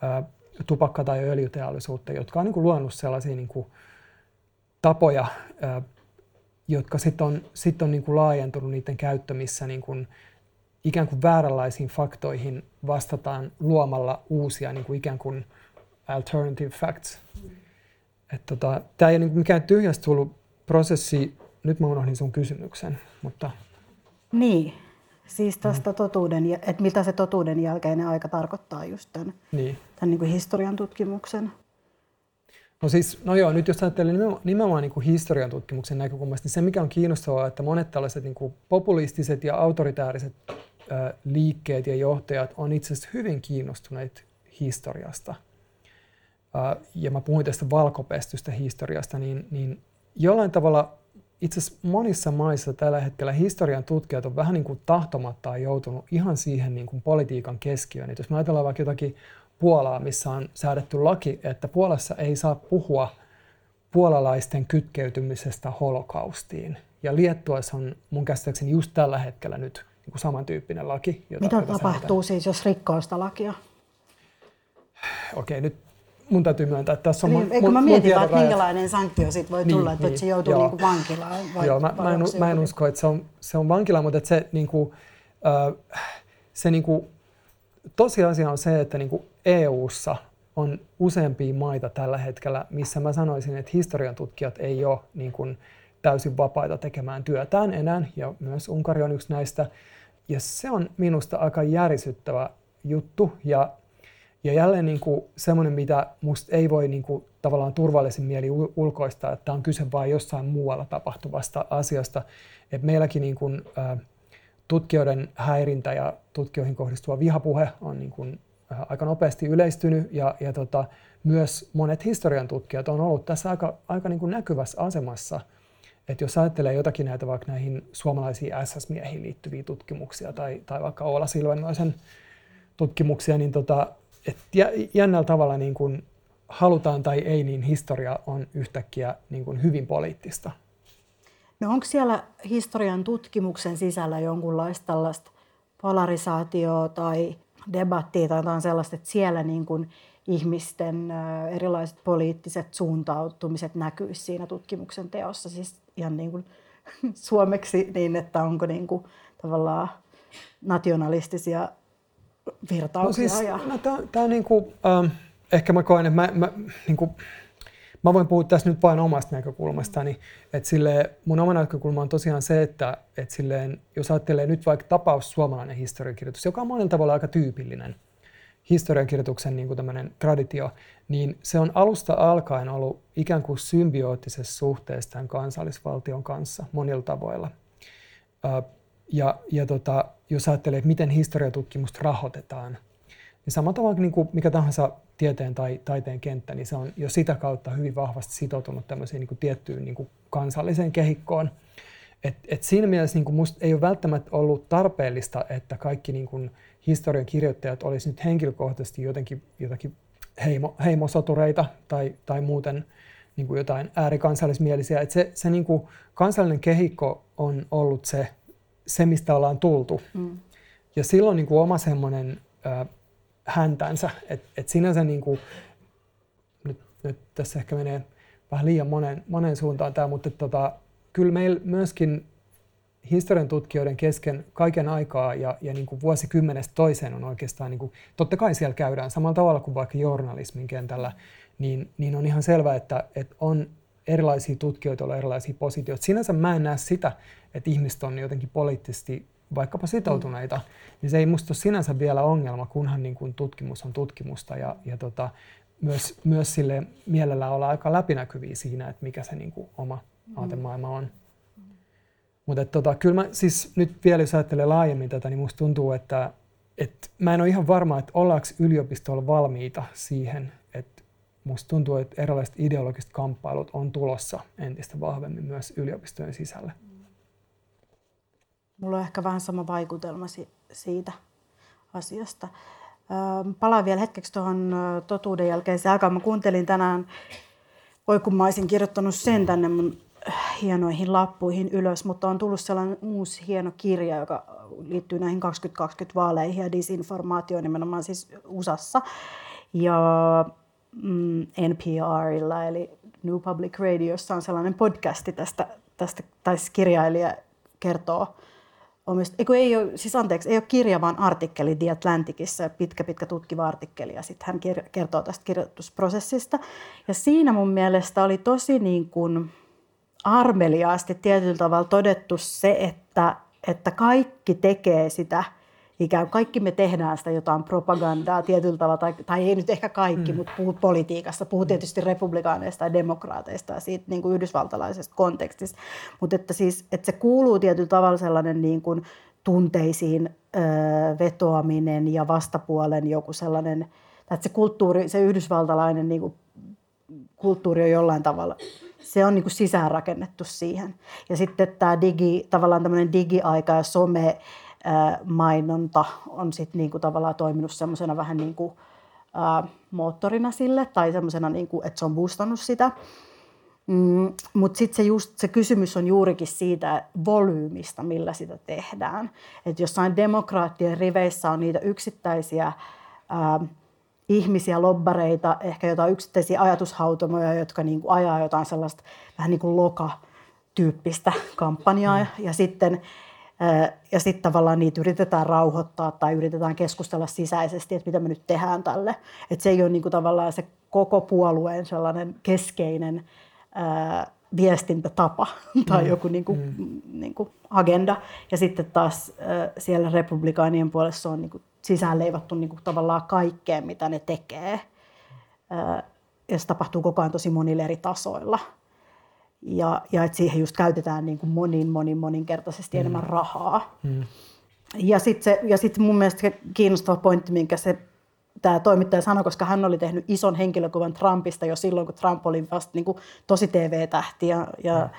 ää, tupakka- tai öljyteollisuutta, jotka on niin kuin, luonut sellaisia niin kuin, tapoja, ää, jotka sitten on, sit on niin kuin, laajentunut niiden käyttö, missä niin kuin, ikään kuin vääränlaisiin faktoihin vastataan luomalla uusia niin kuin ikään kuin alternative facts. Mm. tota, tämä ei ole niin mikään tyhjästä tullut prosessi, nyt mä unohdin sun kysymyksen, mutta... Niin, siis tästä mm. totuuden, että mitä se totuuden jälkeinen aika tarkoittaa just tämän, niin. tämän niin kuin historian tutkimuksen. No siis, no joo, nyt jos ajattelee nimenomaan, niin kuin historian tutkimuksen näkökulmasta, niin se mikä on kiinnostavaa, että monet tällaiset niin kuin populistiset ja autoritääriset äh, liikkeet ja johtajat on itse asiassa hyvin kiinnostuneet historiasta. Äh, ja mä puhuin tästä valkopestystä historiasta, niin, niin jollain tavalla itse asiassa monissa maissa tällä hetkellä historian tutkijat on vähän niin kuin tahtomattaan joutunut ihan siihen niin kuin politiikan keskiöön. Et jos me ajatellaan vaikka jotakin Puolaa, missä on säädetty laki, että Puolassa ei saa puhua puolalaisten kytkeytymisestä holokaustiin. Ja Liettuassa on mun käsittääkseni just tällä hetkellä nyt niin kuin samantyyppinen laki. Jota, Mitä jota tapahtuu säädetään. siis, jos rikkoo sitä lakia? Okei, nyt mun täytyy myöntää, että tässä on niin, Eikö mä mietin vaan, että minkälainen sanktio siitä voi tulla, niin, että niin, se joutuu joo. niin vankilaan? Vai, joo, mä, mä, en, mä en usko, että se on, se on vankila, mutta että se, niin kuin, äh, se niin kuin, tosiasia on se, että niin kuin EU:ssa on useampia maita tällä hetkellä, missä mä sanoisin, että historian tutkijat ei ole niin kuin, täysin vapaita tekemään työtään enää, ja myös Unkari on yksi näistä. Ja se on minusta aika järisyttävä juttu, ja ja jälleen niin kuin semmoinen, mitä musta ei voi niin kuin tavallaan turvallisin mieli ulkoista, että on kyse vain jossain muualla tapahtuvasta asiasta. Et meilläkin niin kuin, ä, tutkijoiden häirintä ja tutkijoihin kohdistuva vihapuhe on niin kuin, ä, aika nopeasti yleistynyt ja, ja tota, myös monet historian tutkijat on ollut tässä aika, aika niin kuin näkyvässä asemassa. Että jos ajattelee jotakin näitä vaikka näihin suomalaisiin SS-miehiin liittyviä tutkimuksia tai, tai vaikka Oula Silvennoisen tutkimuksia, niin tota, et jännällä tavalla niin kuin halutaan tai ei, niin historia on yhtäkkiä niin kuin hyvin poliittista. No onko siellä historian tutkimuksen sisällä jonkunlaista tällaista polarisaatioa tai debattia tai jotain sellaista, että siellä niin kuin ihmisten erilaiset poliittiset suuntautumiset näkyisi siinä tutkimuksen teossa, siis ihan niin kuin suomeksi niin, että onko niin kuin tavallaan nationalistisia virtauksia. No siis, ja... no, tämä on niin kuin, ähm, ehkä mä koen, että mä, mä, niin kuin, mä voin puhua tässä nyt vain omasta näkökulmastani. Että sille, mun oma näkökulma on tosiaan se, että, että silleen, jos ajattelee nyt vaikka tapaus suomalainen historiakirjoitus, joka on monella tavalla aika tyypillinen historiankirjoituksen niin kuin traditio, niin se on alusta alkaen ollut ikään kuin symbioottisessa suhteessa tämän kansallisvaltion kanssa monilla tavoilla. Ja, ja tota, jos ajattelee, että miten historiatutkimusta rahoitetaan, niin samalla tavalla niin kuin mikä tahansa tieteen tai taiteen kenttä, niin se on jo sitä kautta hyvin vahvasti sitoutunut tämmöiseen niin kuin tiettyyn niin kuin kansalliseen kehikkoon. Et, et siinä mielessä niin kuin ei ole välttämättä ollut tarpeellista, että kaikki niin kuin historian kirjoittajat olisi nyt henkilökohtaisesti jotenkin jotakin heimo, heimosotureita tai, tai muuten niin kuin jotain äärikansallismielisiä. Et se se niin kuin kansallinen kehikko on ollut se, se mistä ollaan tultu. Mm. Ja silloin niin kuin oma semmoinen häntänsä. että et sinänsä niin kuin, nyt, nyt tässä ehkä menee vähän liian monen, monen suuntaan tämä, mutta tota, kyllä meillä myöskin historian tutkijoiden kesken kaiken aikaa ja, ja niin kuin vuosikymmenestä toiseen on oikeastaan, niin kuin, totta kai siellä käydään samalla tavalla kuin vaikka journalismin kentällä, niin, niin on ihan selvää, että, että on erilaisia tutkijoita, on erilaisia positioita. Sinänsä mä en näe sitä, että ihmiset on jotenkin poliittisesti vaikkapa sitoutuneita, mm. niin se ei musta ole sinänsä vielä ongelma, kunhan niin kuin tutkimus on tutkimusta ja, ja tota, myös, myös sille mielellä olla aika läpinäkyviä siinä, että mikä se niin kuin oma mm. aatemaailma on. Mm. Mutta tota, kyllä mä siis nyt vielä jos ajattelee laajemmin tätä, niin musta tuntuu, että et mä en ole ihan varma, että ollaanko yliopistolla valmiita siihen, musta tuntuu, että erilaiset ideologiset kamppailut on tulossa entistä vahvemmin myös yliopistojen sisälle. Mm. Mulla on ehkä vähän sama vaikutelma siitä asiasta. Palaan vielä hetkeksi tuohon totuuden jälkeiseen aikaan. Mä kuuntelin tänään, voi kun mä olisin kirjoittanut sen tänne mun hienoihin lappuihin ylös, mutta on tullut sellainen uusi hieno kirja, joka liittyy näihin 2020 vaaleihin ja disinformaatioon nimenomaan siis USAssa. Ja mm, NPRilla eli New Public Radiossa on sellainen podcasti tästä, tästä tai siis kirjailija kertoo omist... Eiku, ei ole, siis anteeksi, ei ole kirja, vaan artikkeli The Atlanticissa, pitkä, pitkä tutkiva artikkeli, ja sitten hän kertoo tästä kirjoitusprosessista. Ja siinä mun mielestä oli tosi niin kuin armeliaasti tietyllä tavalla todettu se, että, että kaikki tekee sitä – ikään kaikki me tehdään sitä jotain propagandaa tietyllä tavalla, tai, tai ei nyt ehkä kaikki, mm. mutta puhut politiikasta, puhut tietysti republikaaneista ja demokraateista ja siitä niin kuin yhdysvaltalaisesta kontekstista, mutta että, siis, että se kuuluu tietyllä tavalla sellainen niin kuin tunteisiin ö, vetoaminen ja vastapuolen joku sellainen, että se kulttuuri, se yhdysvaltalainen niin kuin, kulttuuri on jollain tavalla se on niin kuin sisäänrakennettu siihen. Ja sitten tämä digi, tavallaan tämmöinen digiaika ja some, mainonta on sitten niinku tavallaan toiminut semmoisena vähän niin kuin, moottorina sille tai semmoisena, niinku, että se on boostannut sitä. Mm, Mutta sitten se, just, se kysymys on juurikin siitä volyymista, millä sitä tehdään. Että jossain demokraattien riveissä on niitä yksittäisiä ää, ihmisiä, lobbareita, ehkä jotain yksittäisiä ajatushautomoja, jotka niinku ajaa jotain sellaista vähän niin kuin loka-tyyppistä kampanjaa. Mm. Ja sitten ja sitten tavallaan niitä yritetään rauhoittaa tai yritetään keskustella sisäisesti, että mitä me nyt tehdään tälle. Että se ei ole niinku tavallaan se koko puolueen sellainen keskeinen ää, viestintätapa tai mm. joku niinku, mm. niinku agenda. Ja sitten taas ää, siellä republikaanien puolessa on niinku sisäänleivattu niinku tavallaan kaikkeen, mitä ne tekee. Ää, ja se tapahtuu koko ajan tosi monilla eri tasoilla. Ja, ja että siihen just käytetään niin kuin monin, monin, moninkertaisesti mm. enemmän rahaa. Mm. Ja sitten sit mun mielestä se kiinnostava pointti, minkä se tämä toimittaja sanoi, koska hän oli tehnyt ison henkilökuvan Trumpista jo silloin, kun Trump oli vasta niin kuin tosi TV-tähti ja, ja, mm.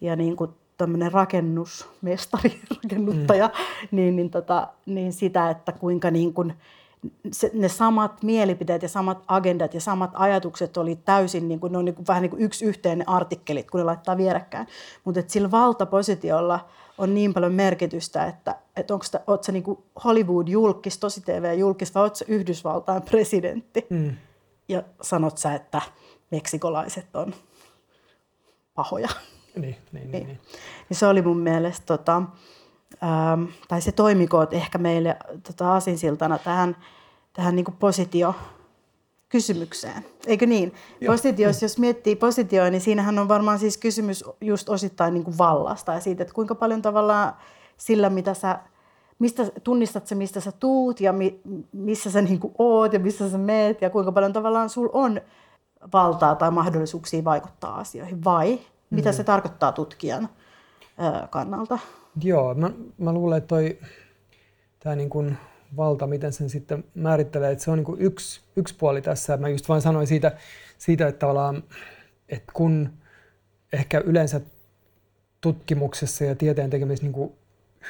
ja niin kuin tämmöinen rakennusmestari, rakennuttaja, mm. niin, niin, tota, niin sitä, että kuinka niin kuin, se, ne samat mielipiteet ja samat agendat ja samat ajatukset oli täysin, niin kuin, ne on niin kuin, vähän niin kuin yksi yhteen ne artikkelit, kun ne laittaa vierekkäin. Mutta sillä valtapositiolla on niin paljon merkitystä, että, että onko oot sä niin Hollywood-julkis, tosi TV-julkis vai oot sä Yhdysvaltain presidentti? Mm. Ja sanot sä, että meksikolaiset on pahoja. Niin, niin, niin, niin. niin. niin se oli mun mielestä, tota, ähm, tai se toimikoot ehkä meille tota, asinsiltana tähän, tähän niin positio kysymykseen. Eikö niin? Joo. Positios, jos miettii positioa, niin siinähän on varmaan siis kysymys just osittain niin vallasta ja siitä, että kuinka paljon tavallaan sillä, mitä sä, mistä, tunnistat sä, mistä sä tuut ja mi, missä sä niin oot ja missä sä meet ja kuinka paljon tavallaan sul on valtaa tai mahdollisuuksia vaikuttaa asioihin vai mitä mm. se tarkoittaa tutkijan ö, kannalta? Joo, mä, mä luulen, että toi, tämä niin kuin valta, miten sen sitten määrittelee, että se on niin kuin yksi, yksi puoli tässä. Mä just vain sanoin siitä, siitä että, tavallaan, että kun ehkä yleensä tutkimuksessa ja tieteen tekemisessä niin kuin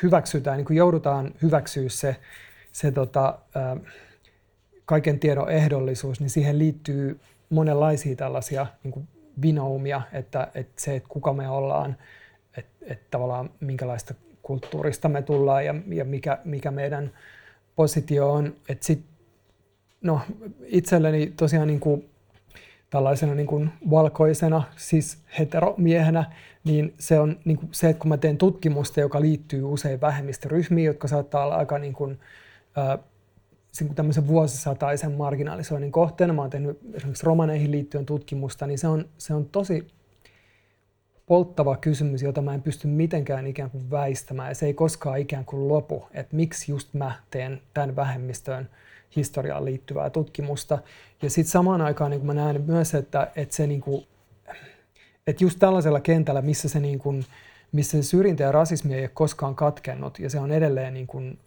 hyväksytään, niin kuin joudutaan hyväksyä se, se tota, ää, kaiken tiedon ehdollisuus, niin siihen liittyy monenlaisia tällaisia niin kuin vinoumia, että, että se, että kuka me ollaan, että, tavallaan minkälaista kulttuurista me tullaan ja, ja mikä, mikä meidän positio on. Että sit, no, itselleni tosiaan niin kuin, tällaisena niin kuin valkoisena, siis heteromiehenä, niin se on niin kuin se, että kun mä teen tutkimusta, joka liittyy usein vähemmistöryhmiin, jotka saattaa olla aika niin kuin, äh, tämmöisen vuosisataisen marginalisoinnin kohteena. Mä oon tehnyt esimerkiksi romaneihin liittyen tutkimusta, niin se on, se on tosi polttava kysymys, jota mä en pysty mitenkään ikään kuin väistämään. Ja se ei koskaan ikään kuin lopu, että miksi just mä teen tämän vähemmistöön historiaan liittyvää tutkimusta. Ja sitten samaan aikaan niin mä näen myös, että, että se niin kuin, että just tällaisella kentällä, missä se, niin kuin, missä se syrjintä ja rasismi ei ole koskaan katkennut ja se on edelleen niin kuin,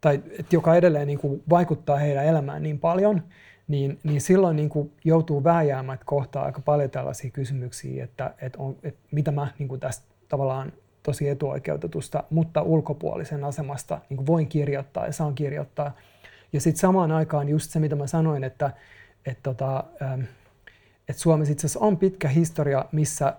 tai että joka edelleen niin kuin vaikuttaa heidän elämään niin paljon, niin, niin silloin niin kuin joutuu vääjäämään kohtaa aika paljon tällaisia kysymyksiä, että, että, on, että mitä mä niin kuin tästä tavallaan tosi etuoikeutetusta, mutta ulkopuolisen asemasta niin kuin voin kirjoittaa ja saan kirjoittaa. Ja sitten samaan aikaan just se, mitä mä sanoin, että, että, tota, että Suomessa itse asiassa on pitkä historia, missä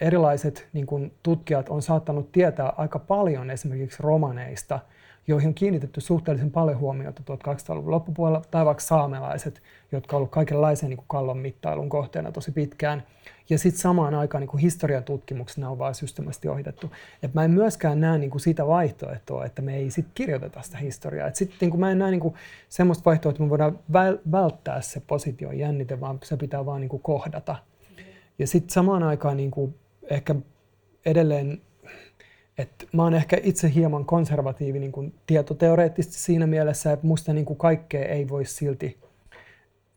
erilaiset niin kuin tutkijat on saattanut tietää aika paljon esimerkiksi romaneista – joihin on kiinnitetty suhteellisen paljon huomiota 1200-luvun loppupuolella, tai vaikka saamelaiset, jotka ovat olleet kaikenlaisen niin kallon mittailun kohteena tosi pitkään. Ja sitten samaan aikaan niin historian tutkimuksena on vain systemaattisesti ohitettu. Et mä en myöskään näe niin kuin sitä vaihtoehtoa, että me ei sitten kirjoiteta sitä historiaa. Et sit, niin mä en näe niin kuin semmoista vaihtoehtoa, että me voidaan välttää se position jännite, vaan se pitää vaan niin kuin kohdata. Ja sitten samaan aikaan niin kuin ehkä edelleen et mä oon ehkä itse hieman konservatiivi niin kuin tietoteoreettisesti siinä mielessä, että musta niin kuin kaikkea ei voi silti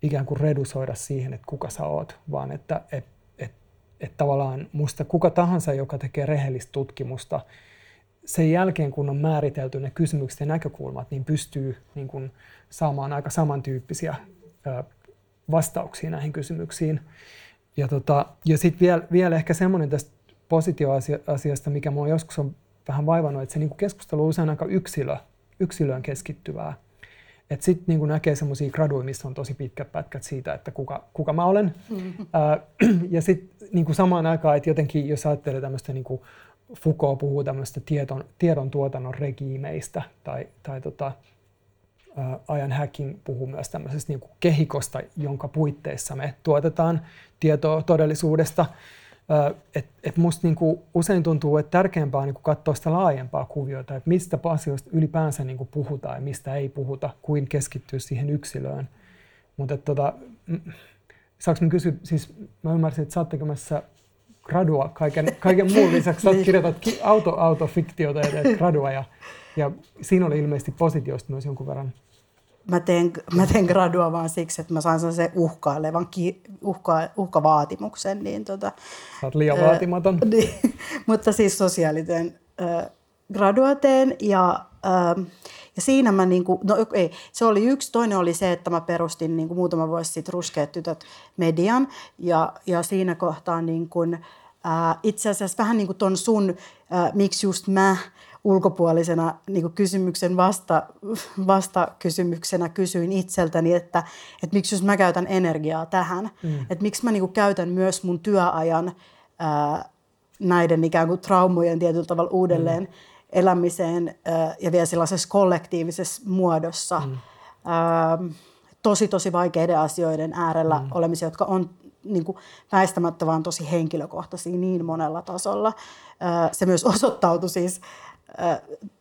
ikään kuin redusoida siihen, että kuka sä oot, vaan että et, et, et tavallaan musta kuka tahansa, joka tekee rehellistä tutkimusta, sen jälkeen kun on määritelty ne kysymykset ja näkökulmat, niin pystyy niin kuin saamaan aika samantyyppisiä ö, vastauksia näihin kysymyksiin. Ja, tota, ja sitten vielä, vielä ehkä semmoinen tästä positioasiasta, mikä mua joskus on vähän vaivannut, että se niin keskustelu on usein aika yksilö, yksilöön keskittyvää. Että sitten niin näkee semmoisia graduja, missä on tosi pitkät pätkät siitä, että kuka, kuka mä olen. Mm-hmm. Ää, ja sitten niin samaan aikaan, että jotenkin jos ajattelee tämmöistä, niin kuin Foucault puhuu tämmöistä tiedon, tiedon tuotannon regiimeistä, tai, tai tota, ää, Ajan Hacking puhuu myös tämmöisestä niin kuin kehikosta, jonka puitteissa me tuotetaan tietoa todellisuudesta. Et, et musta niinku usein tuntuu, että tärkeämpää on niinku katsoa sitä laajempaa kuviota, että mistä asioista ylipäänsä niinku puhutaan ja mistä ei puhuta, kuin keskittyä siihen yksilöön. Mutta tota, saanko mä kysyä, siis mä ymmärsin, että sä oot tekemässä gradua kaiken, kaiken muun lisäksi. Sä niin. kirjoitat auto, autofiktiota ja teet gradua ja, ja siinä oli ilmeisesti positiosta myös jonkun verran mä teen, mä teen gradua vaan siksi, että mä saan sen uhkailevan ki, uhka, uhkavaatimuksen. Niin tota, Sä oot liian vaatimaton. Ää, niin, mutta siis sosiaalityön ää, gradua teen ja, ää, ja siinä mä, niin kuin, no ei, se oli yksi. Toinen oli se, että mä perustin niin kuin muutama vuosi sitten Ruskeat tytöt median ja, ja siinä kohtaa niin kuin, ää, itse asiassa vähän niin kuin ton sun, ää, miksi just mä, ulkopuolisena niin kuin kysymyksen vasta, vastakysymyksenä kysyin itseltäni, että, että miksi jos mä käytän energiaa tähän, mm. että miksi mä niin kuin käytän myös mun työajan ää, näiden ikään kuin traumojen tietyllä tavalla uudelleen mm. elämiseen ää, ja vielä sellaisessa kollektiivisessa muodossa. Mm. Ää, tosi, tosi vaikeiden asioiden äärellä mm. olemisia, jotka on niin kuin väistämättä vaan tosi henkilökohtaisia niin monella tasolla. Se myös osoittautui siis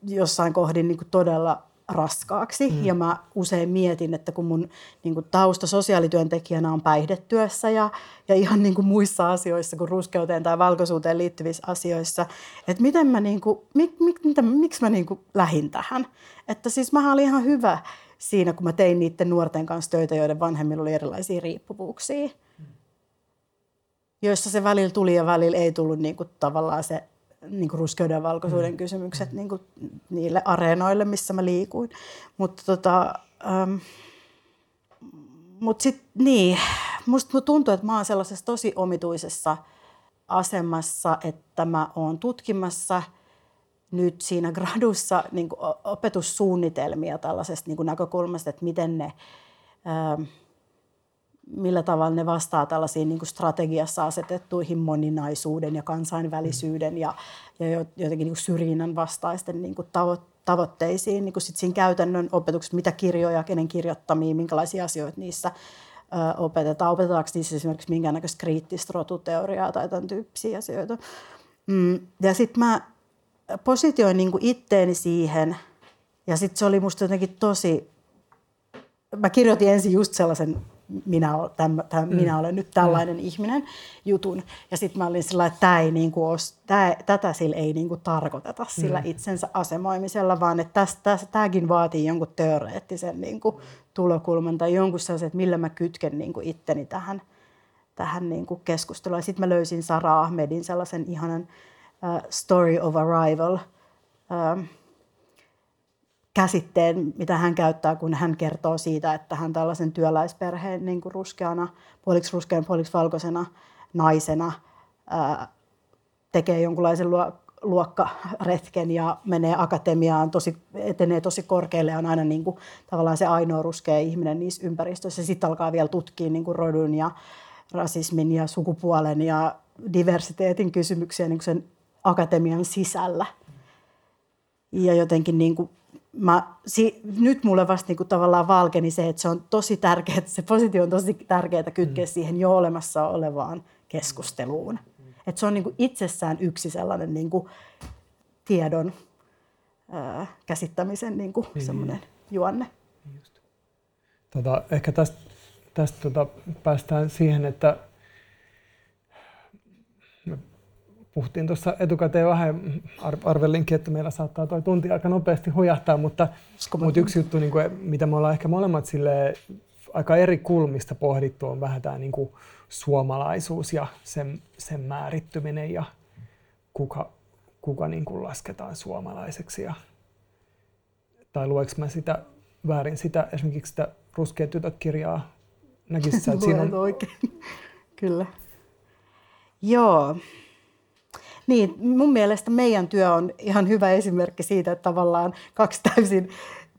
jossain kohdin niin kuin todella raskaaksi. Mm. Ja mä usein mietin, että kun mun niin kuin tausta sosiaalityöntekijänä on päihdetyössä ja, ja ihan niin kuin muissa asioissa kuin ruskeuteen tai valkoisuuteen liittyvissä asioissa, että miten mä niin kuin, mik, mik, mitä, miksi mä niin kuin lähin tähän. Että siis mä olin ihan hyvä siinä, kun mä tein niiden nuorten kanssa töitä, joiden vanhemmilla oli erilaisia riippuvuuksia. Mm. Joissa se välillä tuli ja välillä ei tullut niin kuin tavallaan se niin kuin ruskeuden ja valkoisuuden mm. kysymykset niin kuin niille areenoille, missä mä liikuin. Mutta tota, ähm, mut sitten niin, musta tuntuu, että mä oon sellaisessa tosi omituisessa asemassa, että mä oon tutkimassa nyt siinä gradussa niin opetussuunnitelmia tällaisesta niin näkökulmasta, että miten ne ähm, millä tavalla ne vastaa tällaisiin niin kuin strategiassa asetettuihin moninaisuuden ja kansainvälisyyden ja, ja jotenkin niin kuin syrjinnän vastaisten niin kuin tavo- tavoitteisiin niin kuin sit siinä käytännön opetuksessa, mitä kirjoja, kenen kirjoittamia, minkälaisia asioita niissä ö, opetetaan. Opetetaanko niissä esimerkiksi minkäännäköistä kriittistä rotuteoriaa tai tämän tyyppisiä asioita. Mm, ja sitten mä positioin niin kuin itteeni siihen ja sitten se oli musta jotenkin tosi, mä kirjoitin ensin just sellaisen minä, täm, täm, mm. minä olen nyt tällainen mm. ihminen jutun. Ja sitten mä olin sillä että tää ei niinku os, tää, tätä sillä ei niinku tarkoiteta sillä mm. itsensä asemoimisella, vaan että tämäkin vaatii jonkun teoreettisen niinku tulokulman tai jonkun sellaisen, että millä mä kytken niinku itteni tähän, tähän niinku keskusteluun. Sitten mä löysin Sara Ahmedin sellaisen ihanan uh, Story of Arrival uh, käsitteen, mitä hän käyttää, kun hän kertoo siitä, että hän tällaisen työläisperheen niin kuin ruskeana, puoliksi ruskean, puoliksi valkoisena naisena ää, tekee jonkunlaisen luokkaretken ja menee akatemiaan, tosi, etenee tosi korkealle ja on aina niin kuin, tavallaan se ainoa ruskea ihminen niissä ympäristöissä. Sitten alkaa vielä tutkia niin kuin rodun ja rasismin ja sukupuolen ja diversiteetin kysymyksiä niin kuin sen akatemian sisällä. Ja jotenkin niin kuin mä, si, nyt mulle vasta niinku tavallaan valkeni se, että se on tosi tärkeää, se positio on tosi tärkeää kytkeä mm. siihen jo olemassa olevaan keskusteluun. Et se on niinku itsessään yksi sellainen niinku tiedon ää, käsittämisen niinku niin, semmoinen niin. juonne. Just. Tota, ehkä tästä, tästä tota, päästään siihen, että puhuttiin tuossa etukäteen vähän, arvelinkin, että meillä saattaa tuo tunti aika nopeasti hujahtaa, mutta, mutta yksi juttu, niin kuin, mitä me ollaan ehkä molemmat sille aika eri kulmista pohdittu, on vähän tämä niin kuin suomalaisuus ja sen, sen määrittyminen ja kuka, kuka niin kuin lasketaan suomalaiseksi. Ja, tai lueks mä sitä väärin sitä, esimerkiksi sitä Ruskeat tytöt-kirjaa, näkisit että siinä on... oikein, kyllä. Joo, niin, mun mielestä meidän työ on ihan hyvä esimerkki siitä, että tavallaan kaksi täysin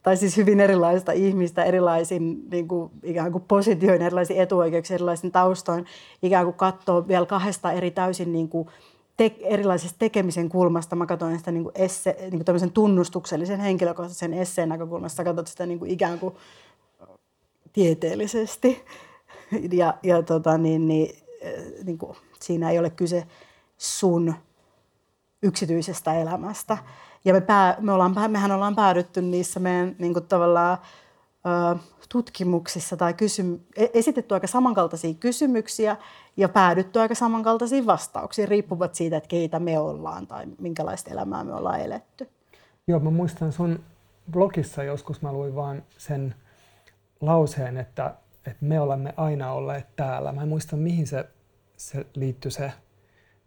tai siis hyvin erilaista ihmistä erilaisin niin kuin, ikään kuin positioin, erilaisiin etuoikeuksiin, erilaisin taustoin, ikään kuin katsoo vielä kahdesta eri täysin niin kuin, te, erilaisesta tekemisen kulmasta. Mä katsoin sitä niin kuin esse, niin kuin tunnustuksellisen henkilökohtaisen esseen näkökulmasta, katsot sitä niin kuin ikään kuin tieteellisesti. Ja, ja tota, niin, niin, niin kuin, siinä ei ole kyse sun yksityisestä elämästä. Ja me pää, me ollaan, mehän ollaan päädytty niissä meidän niin kuin tavallaan, ö, tutkimuksissa tai kysym, e, esitetty aika samankaltaisia kysymyksiä ja päädytty aika samankaltaisiin vastauksiin, riippuvat siitä, että keitä me ollaan tai minkälaista elämää me ollaan eletty. Joo, mä muistan sun blogissa joskus mä luin vaan sen lauseen, että, että me olemme aina olleet täällä. Mä en muista, mihin se, se liittyi se,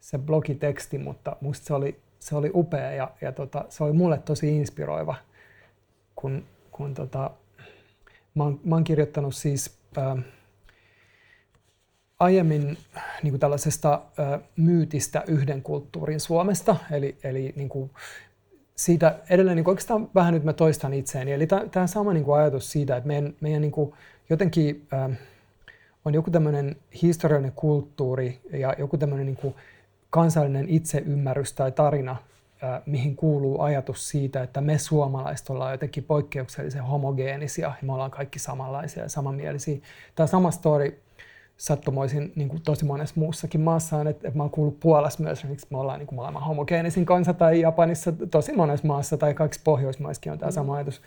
se blogiteksti, mutta musta se oli, se oli upea ja, ja tota, se oli mulle tosi inspiroiva, kun, kun tota, mä, oon, mä oon kirjoittanut siis ää, aiemmin niin kuin tällaisesta ää, myytistä yhden kulttuurin Suomesta, eli, eli niin kuin, siitä edelleen niin kuin oikeastaan vähän nyt mä toistan itseäni. Eli tämä sama niin kuin ajatus siitä, että meidän, meidän niin kuin jotenkin äh, on joku tämmöinen historiallinen kulttuuri ja joku tämmöinen niin kuin kansallinen itseymmärrys tai tarina, mihin kuuluu ajatus siitä, että me suomalaiset ollaan jotenkin poikkeuksellisen homogeenisia ja me ollaan kaikki samanlaisia ja samanmielisiä. Tämä sama story sattumoisin niin kuin tosi monessa muussakin maassa on, että, että mä oon kuullut Puolassa myös, miksi me ollaan niin kuin maailman homogeenisin kansa, tai Japanissa tosi monessa maassa, tai kaikissa Pohjoismaissakin on tämä mm. sama ajatus.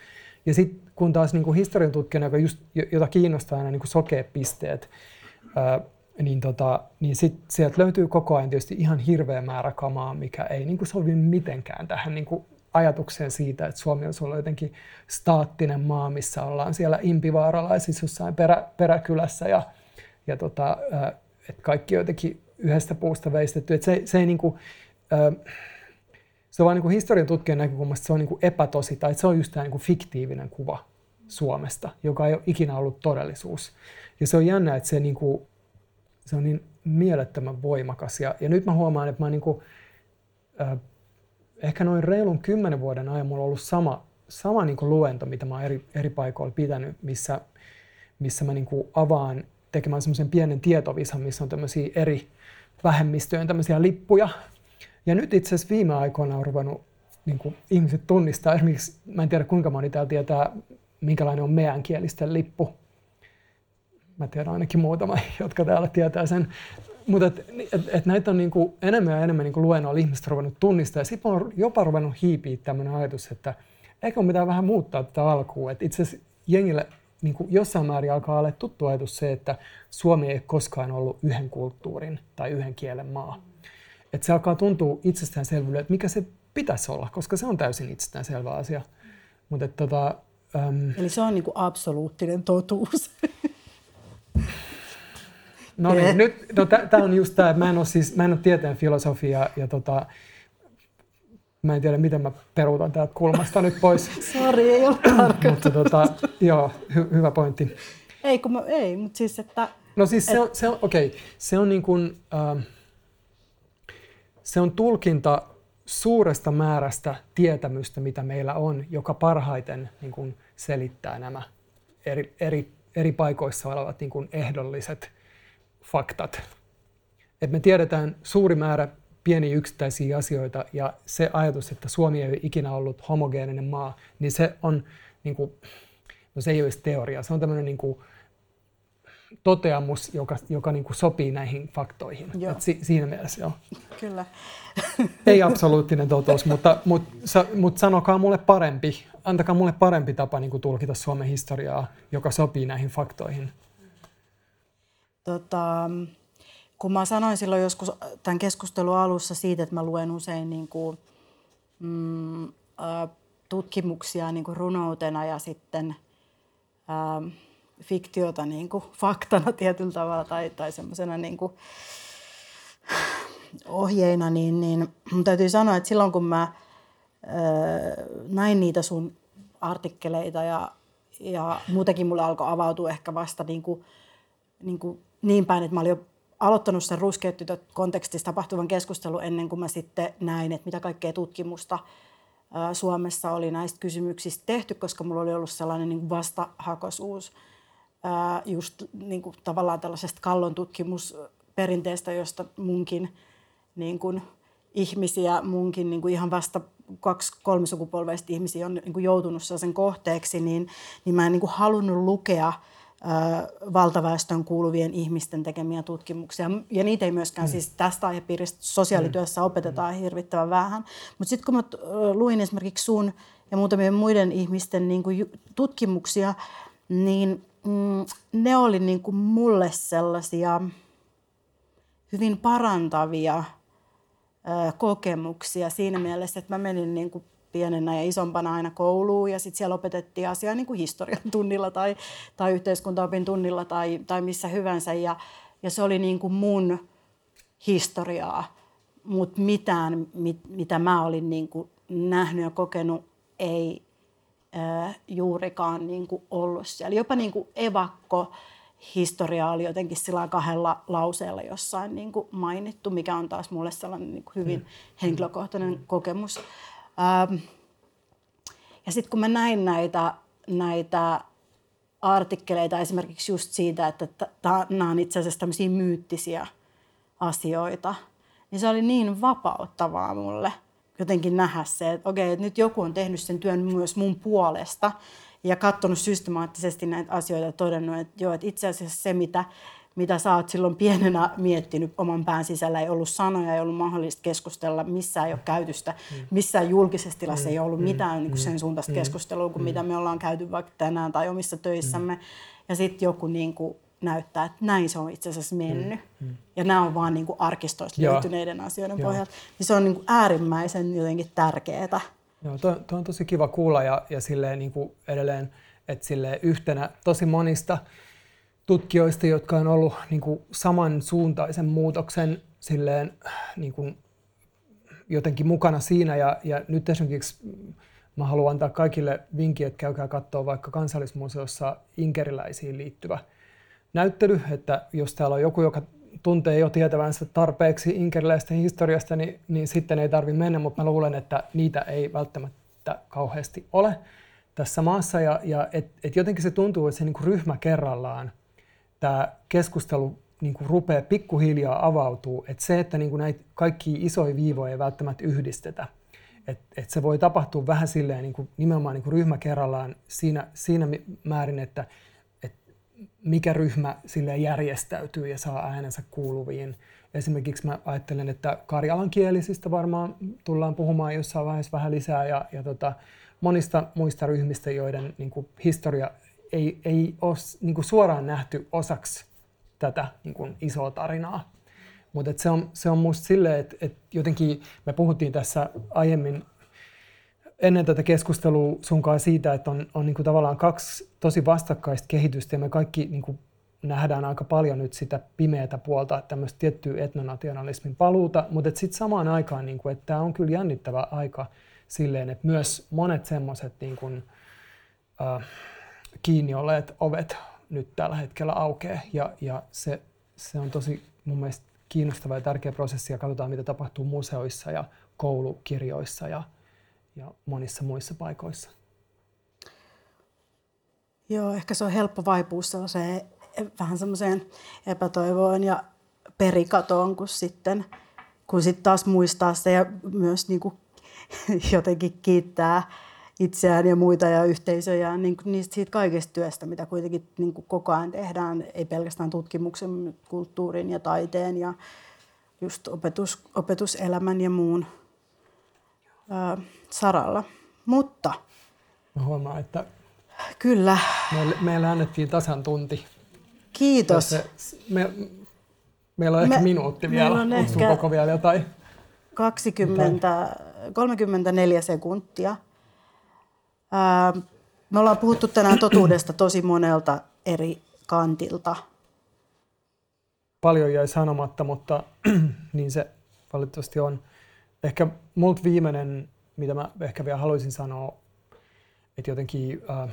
Ja sitten kun taas niin kuin historian tutkijana, joka just, jota kiinnostaa aina niin kuin sokeat pisteet, ää, niin, tota, niin sit sieltä löytyy koko ajan tietysti ihan hirveä määrä kamaa, mikä ei niin kuin sovi mitenkään tähän niin kuin ajatukseen siitä, että Suomi on ollut jotenkin staattinen maa, missä ollaan siellä impivaaralaisissa jossain perä, peräkylässä ja ja tota, että kaikki jotenkin yhdestä puusta veistetty. Että se, se ei niin kuin, se on vain niin historian tutkijan näkökulmasta se on niin kuin epätosi, tai se on just tämä niin kuin fiktiivinen kuva Suomesta, joka ei ole ikinä ollut todellisuus. Ja se on jännä, että se, niin kuin, se on niin mielettömän voimakas. Ja, ja nyt mä huomaan, että mä niin kuin, äh, ehkä noin reilun kymmenen vuoden ajan mulla on ollut sama, sama niin kuin luento, mitä mä oon eri, eri paikoilla pitänyt, missä, missä mä niin kuin avaan tekemään semmoisen pienen tietovisan, missä on tämmöisiä eri vähemmistöjen tämmöisiä lippuja. Ja nyt itse asiassa viime aikoina on ruvennut niin kuin ihmiset tunnistaa, esimerkiksi mä en tiedä kuinka moni täällä tietää, minkälainen on meidän kielisten lippu. Mä tiedän ainakin muutama, jotka täällä tietää sen. Mutta et, et, et näitä on niinku enemmän ja enemmän niinku luennoilla ihmiset ruvennut tunnistaa. Sitten on jopa ruvennut hiipiä tämmöinen ajatus, että eikö mitään vähän muuttaa tätä alkuun. Et itse asiassa jengille niin kuin jossain määrin alkaa olla tuttu ajatus se, että Suomi ei koskaan ollut yhden kulttuurin tai yhden kielen maa. Että se alkaa tuntua itsestäänselvyydelle, että mikä se pitäisi olla, koska se on täysin itsestäänselvä asia. Mutta tota, äm... Eli se on niin kuin absoluuttinen totuus. No niin, nyt, no tämä on just tämä, mä en ole siis, mä en ole tieteen filosofia ja tota, Mä en tiedä, miten mä peruutan täältä kulmasta nyt pois. Sori, ei ole tarkoitus. mutta tota, joo, hy- hyvä pointti. Ei, kun mä, ei, mutta siis, että... No siis se on, se on okei, okay. se on niin kuin, äh, se on tulkinta suuresta määrästä tietämystä, mitä meillä on, joka parhaiten niin kuin selittää nämä eri, eri, eri paikoissa olevat niin kuin ehdolliset faktat. Et me tiedetään suuri määrä pieniä yksittäisiä asioita ja se ajatus, että Suomi ei ole ikinä ollut homogeeninen maa, niin se on, niin kuin, no se ei ole teoria, se on tämmöinen niin kuin, toteamus, joka, joka niin kuin sopii näihin faktoihin. Et si, siinä mielessä joo. Kyllä. ei absoluuttinen totuus, mutta, mutta, mutta sanokaa mulle parempi, antakaa mulle parempi tapa niin kuin tulkita Suomen historiaa, joka sopii näihin faktoihin. Tota, kun mä sanoin silloin joskus tämän keskustelun alussa siitä, että mä luen usein niin kuin, mm, ä, tutkimuksia niin kuin runoutena ja sitten ä, fiktiota niin kuin faktana tietyllä tavalla tai, tai semmoisena niin ohjeina, niin, niin mun täytyy sanoa, että silloin kun mä näin niitä sun artikkeleita ja, ja muutenkin mulle alkoi avautua ehkä vasta niin, kuin, niin, kuin niin päin, että mä olin jo aloittanut sen ruskeat kontekstissa tapahtuvan keskustelun ennen kuin mä sitten näin, että mitä kaikkea tutkimusta Suomessa oli näistä kysymyksistä tehty, koska mulla oli ollut sellainen niin vastahakoisuus just niin kuin tavallaan tällaisesta kallon tutkimusperinteestä, josta munkin niin kuin ihmisiä, munkin niin kuin ihan vasta kaksi, kolme sukupolveista ihmisiä on niin kuin joutunut sen kohteeksi, niin, niin mä en niin kuin halunnut lukea – valtaväestön kuuluvien ihmisten tekemiä tutkimuksia. Ja niitä ei myöskään mm. siis tästä aihepiiristä sosiaalityössä mm. opetetaan hirvittävän vähän. Mutta sitten kun mä luin esimerkiksi sun ja muutamien muiden ihmisten niin kuin tutkimuksia, niin mm, ne oli niin kuin mulle sellaisia hyvin parantavia kokemuksia siinä mielessä, että mä menin niin kuin pienenä ja isompana aina kouluun ja sitten siellä opetettiin asiaa niin kuin historian tunnilla tai, tai yhteiskuntaopin tunnilla tai, tai missä hyvänsä. Ja, ja se oli niin kuin mun historiaa, mutta mitään, mit, mitä mä olin niin kuin nähnyt ja kokenut, ei juurikaan niin kuin ollut siellä. Jopa niin kuin evakko historia oli jotenkin sillä kahdella lauseella jossain niin kuin mainittu, mikä on taas mulle sellainen niin kuin hyvin mm. henkilökohtainen kokemus. Ähm, ja sitten kun mä näin näitä, näitä artikkeleita esimerkiksi just siitä, että nämä on itse asiassa tämmöisiä myyttisiä asioita, niin se oli niin vapauttavaa mulle jotenkin nähdä se, että okei, että nyt joku on tehnyt sen työn myös mun puolesta ja katsonut systemaattisesti näitä asioita ja todennut, että joo, että itse asiassa se, mitä, mitä sä oot silloin pienenä miettinyt oman pään sisällä, ei ollut sanoja, ei ollut mahdollista keskustella, missään ei ole käytöstä, missään julkisessa tilassa ei ollut mitään niin kuin sen suuntaista keskustelua kuin mitä me ollaan käyty vaikka tänään tai omissa töissämme. Ja sitten joku niin kuin näyttää, että näin se on itse asiassa mennyt. Mm, mm. Ja nämä on vaan niin kuin arkistoista löytyneiden asioiden Joo. pohjalta. Niin se on niin kuin äärimmäisen jotenkin tärkeää. Joo, tuo, tuo on tosi kiva kuulla ja, ja silleen niin kuin edelleen, että silleen yhtenä tosi monista tutkijoista, jotka on ollut niin kuin samansuuntaisen muutoksen silleen, niin kuin jotenkin mukana siinä. Ja, ja nyt esimerkiksi mä haluan antaa kaikille vinkki, että käykää katsoa vaikka kansallismuseossa inkeriläisiin liittyvä näyttely, että jos täällä on joku, joka tuntee jo tietävänsä tarpeeksi inkeriläisten historiasta, niin, niin sitten ei tarvitse mennä, mutta mä luulen, että niitä ei välttämättä kauheasti ole tässä maassa. Ja, ja et, et jotenkin se tuntuu, että se niin kuin ryhmä kerrallaan tämä keskustelu niin kuin rupeaa pikkuhiljaa avautuu. Että se, että niin kuin näitä kaikki isoja viivoja ei välttämättä yhdistetä, että et se voi tapahtua vähän silleen niin kuin nimenomaan niin kuin ryhmä kerrallaan siinä, siinä määrin, että mikä ryhmä sille järjestäytyy ja saa äänensä kuuluviin. Esimerkiksi mä ajattelen, että karjalan kielisistä varmaan tullaan puhumaan jossain vaiheessa vähän lisää ja, ja tota, monista muista ryhmistä, joiden niin kuin, historia ei, ei ole niin kuin, suoraan nähty osaksi tätä niin kuin, isoa tarinaa. Mutta se on, se on musta silleen, että et jotenkin me puhuttiin tässä aiemmin ennen tätä keskustelua sunkaan siitä, että on, on niin kuin tavallaan kaksi tosi vastakkaista kehitystä ja me kaikki niin kuin nähdään aika paljon nyt sitä pimeätä puolta, tämmöistä tiettyä etnonationalismin paluuta, mutta sitten samaan aikaan, niin kuin, että tämä on kyllä jännittävä aika silleen, että myös monet semmoiset niin kuin, äh, kiinni olleet ovet nyt tällä hetkellä aukeaa. Ja, ja se, se on tosi mun mielestä kiinnostava ja tärkeä prosessi ja katsotaan mitä tapahtuu museoissa ja koulukirjoissa ja ja monissa muissa paikoissa. Joo, ehkä se on helppo vaipua sellaiseen vähän semmoiseen epätoivoon ja perikatoon, kun sitten kun sitten taas muistaa se ja myös niin kuin jotenkin kiittää itseään ja muita ja yhteisöjä niin niistä siitä kaikesta työstä, mitä kuitenkin niin kuin koko ajan tehdään, ei pelkästään tutkimuksen, kulttuurin ja taiteen ja just opetus, opetuselämän ja muun ää, saralla. Mutta... Mä huomaan, että Kyllä. Meille, meillä annettiin tasan tunti. Kiitos. Se, me, meillä on ehkä me, minuutti vielä. On ehkä koko vielä jotain? 20, 34 sekuntia. Ää, me ollaan puhuttu tänään totuudesta tosi monelta eri kantilta. Paljon jäi sanomatta, mutta niin se valitettavasti on. Ehkä multa viimeinen, mitä mä ehkä vielä haluaisin sanoa, että jotenkin äh,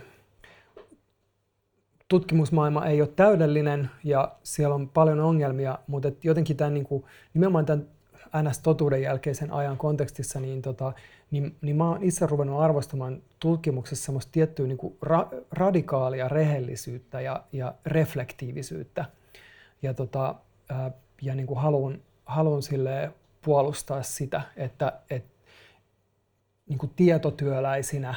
tutkimusmaailma ei ole täydellinen ja siellä on paljon ongelmia, mutta et jotenkin tämän, niin kuin, nimenomaan tämän NS-totuuden jälkeisen ajan kontekstissa, niin, tota, niin, niin mä oon itse ruvennut arvostamaan tutkimuksessa semmoista tiettyä niin kuin ra- radikaalia rehellisyyttä ja, ja reflektiivisyyttä. Ja, tota, ää, ja niin kuin haluan, haluan puolustaa sitä, että, että niin kuin tietotyöläisinä,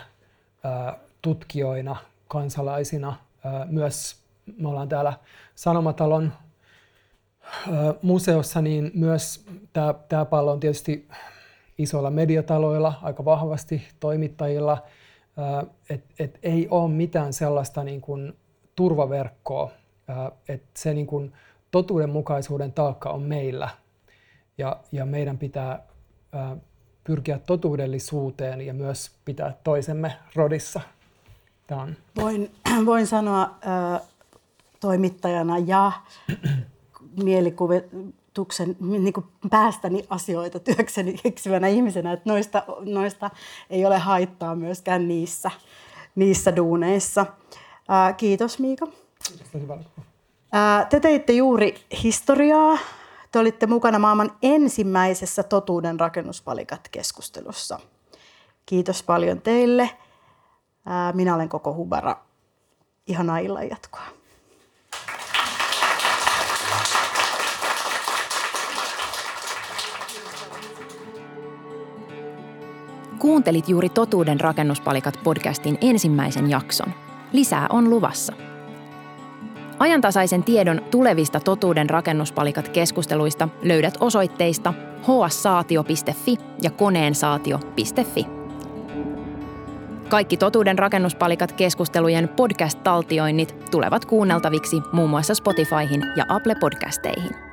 tutkijoina, kansalaisina – myös me ollaan täällä Sanomatalon museossa, niin myös tämä, tämä pallo on tietysti isoilla mediataloilla, aika vahvasti toimittajilla, että et ei ole mitään sellaista niin kuin turvaverkkoa, että se niin kuin totuudenmukaisuuden taakka on meillä ja, ja meidän pitää pyrkiä totuudellisuuteen ja myös pitää toisemme rodissa. Tämä on. Voin, voin sanoa äh, toimittajana ja mielikuvituksen niin kuin päästäni asioita työkseni keksivänä ihmisenä, että noista, noista ei ole haittaa myöskään niissä, niissä duuneissa. Äh, kiitos Miika. Kiitos, te teitte juuri historiaa. Te olitte mukana maailman ensimmäisessä totuuden rakennuspalikat-keskustelussa. Kiitos paljon teille. Minä olen koko Hubara. Ihanaa illan jatkoa. Kuuntelit juuri Totuuden rakennuspalikat podcastin ensimmäisen jakson. Lisää on luvassa. Ajantasaisen tiedon tulevista totuuden rakennuspalikat keskusteluista löydät osoitteista hsaatio.fi ja koneensaatio.fi. Kaikki totuuden rakennuspalikat keskustelujen podcast-taltioinnit tulevat kuunneltaviksi muun muassa Spotifyhin ja Apple Podcasteihin.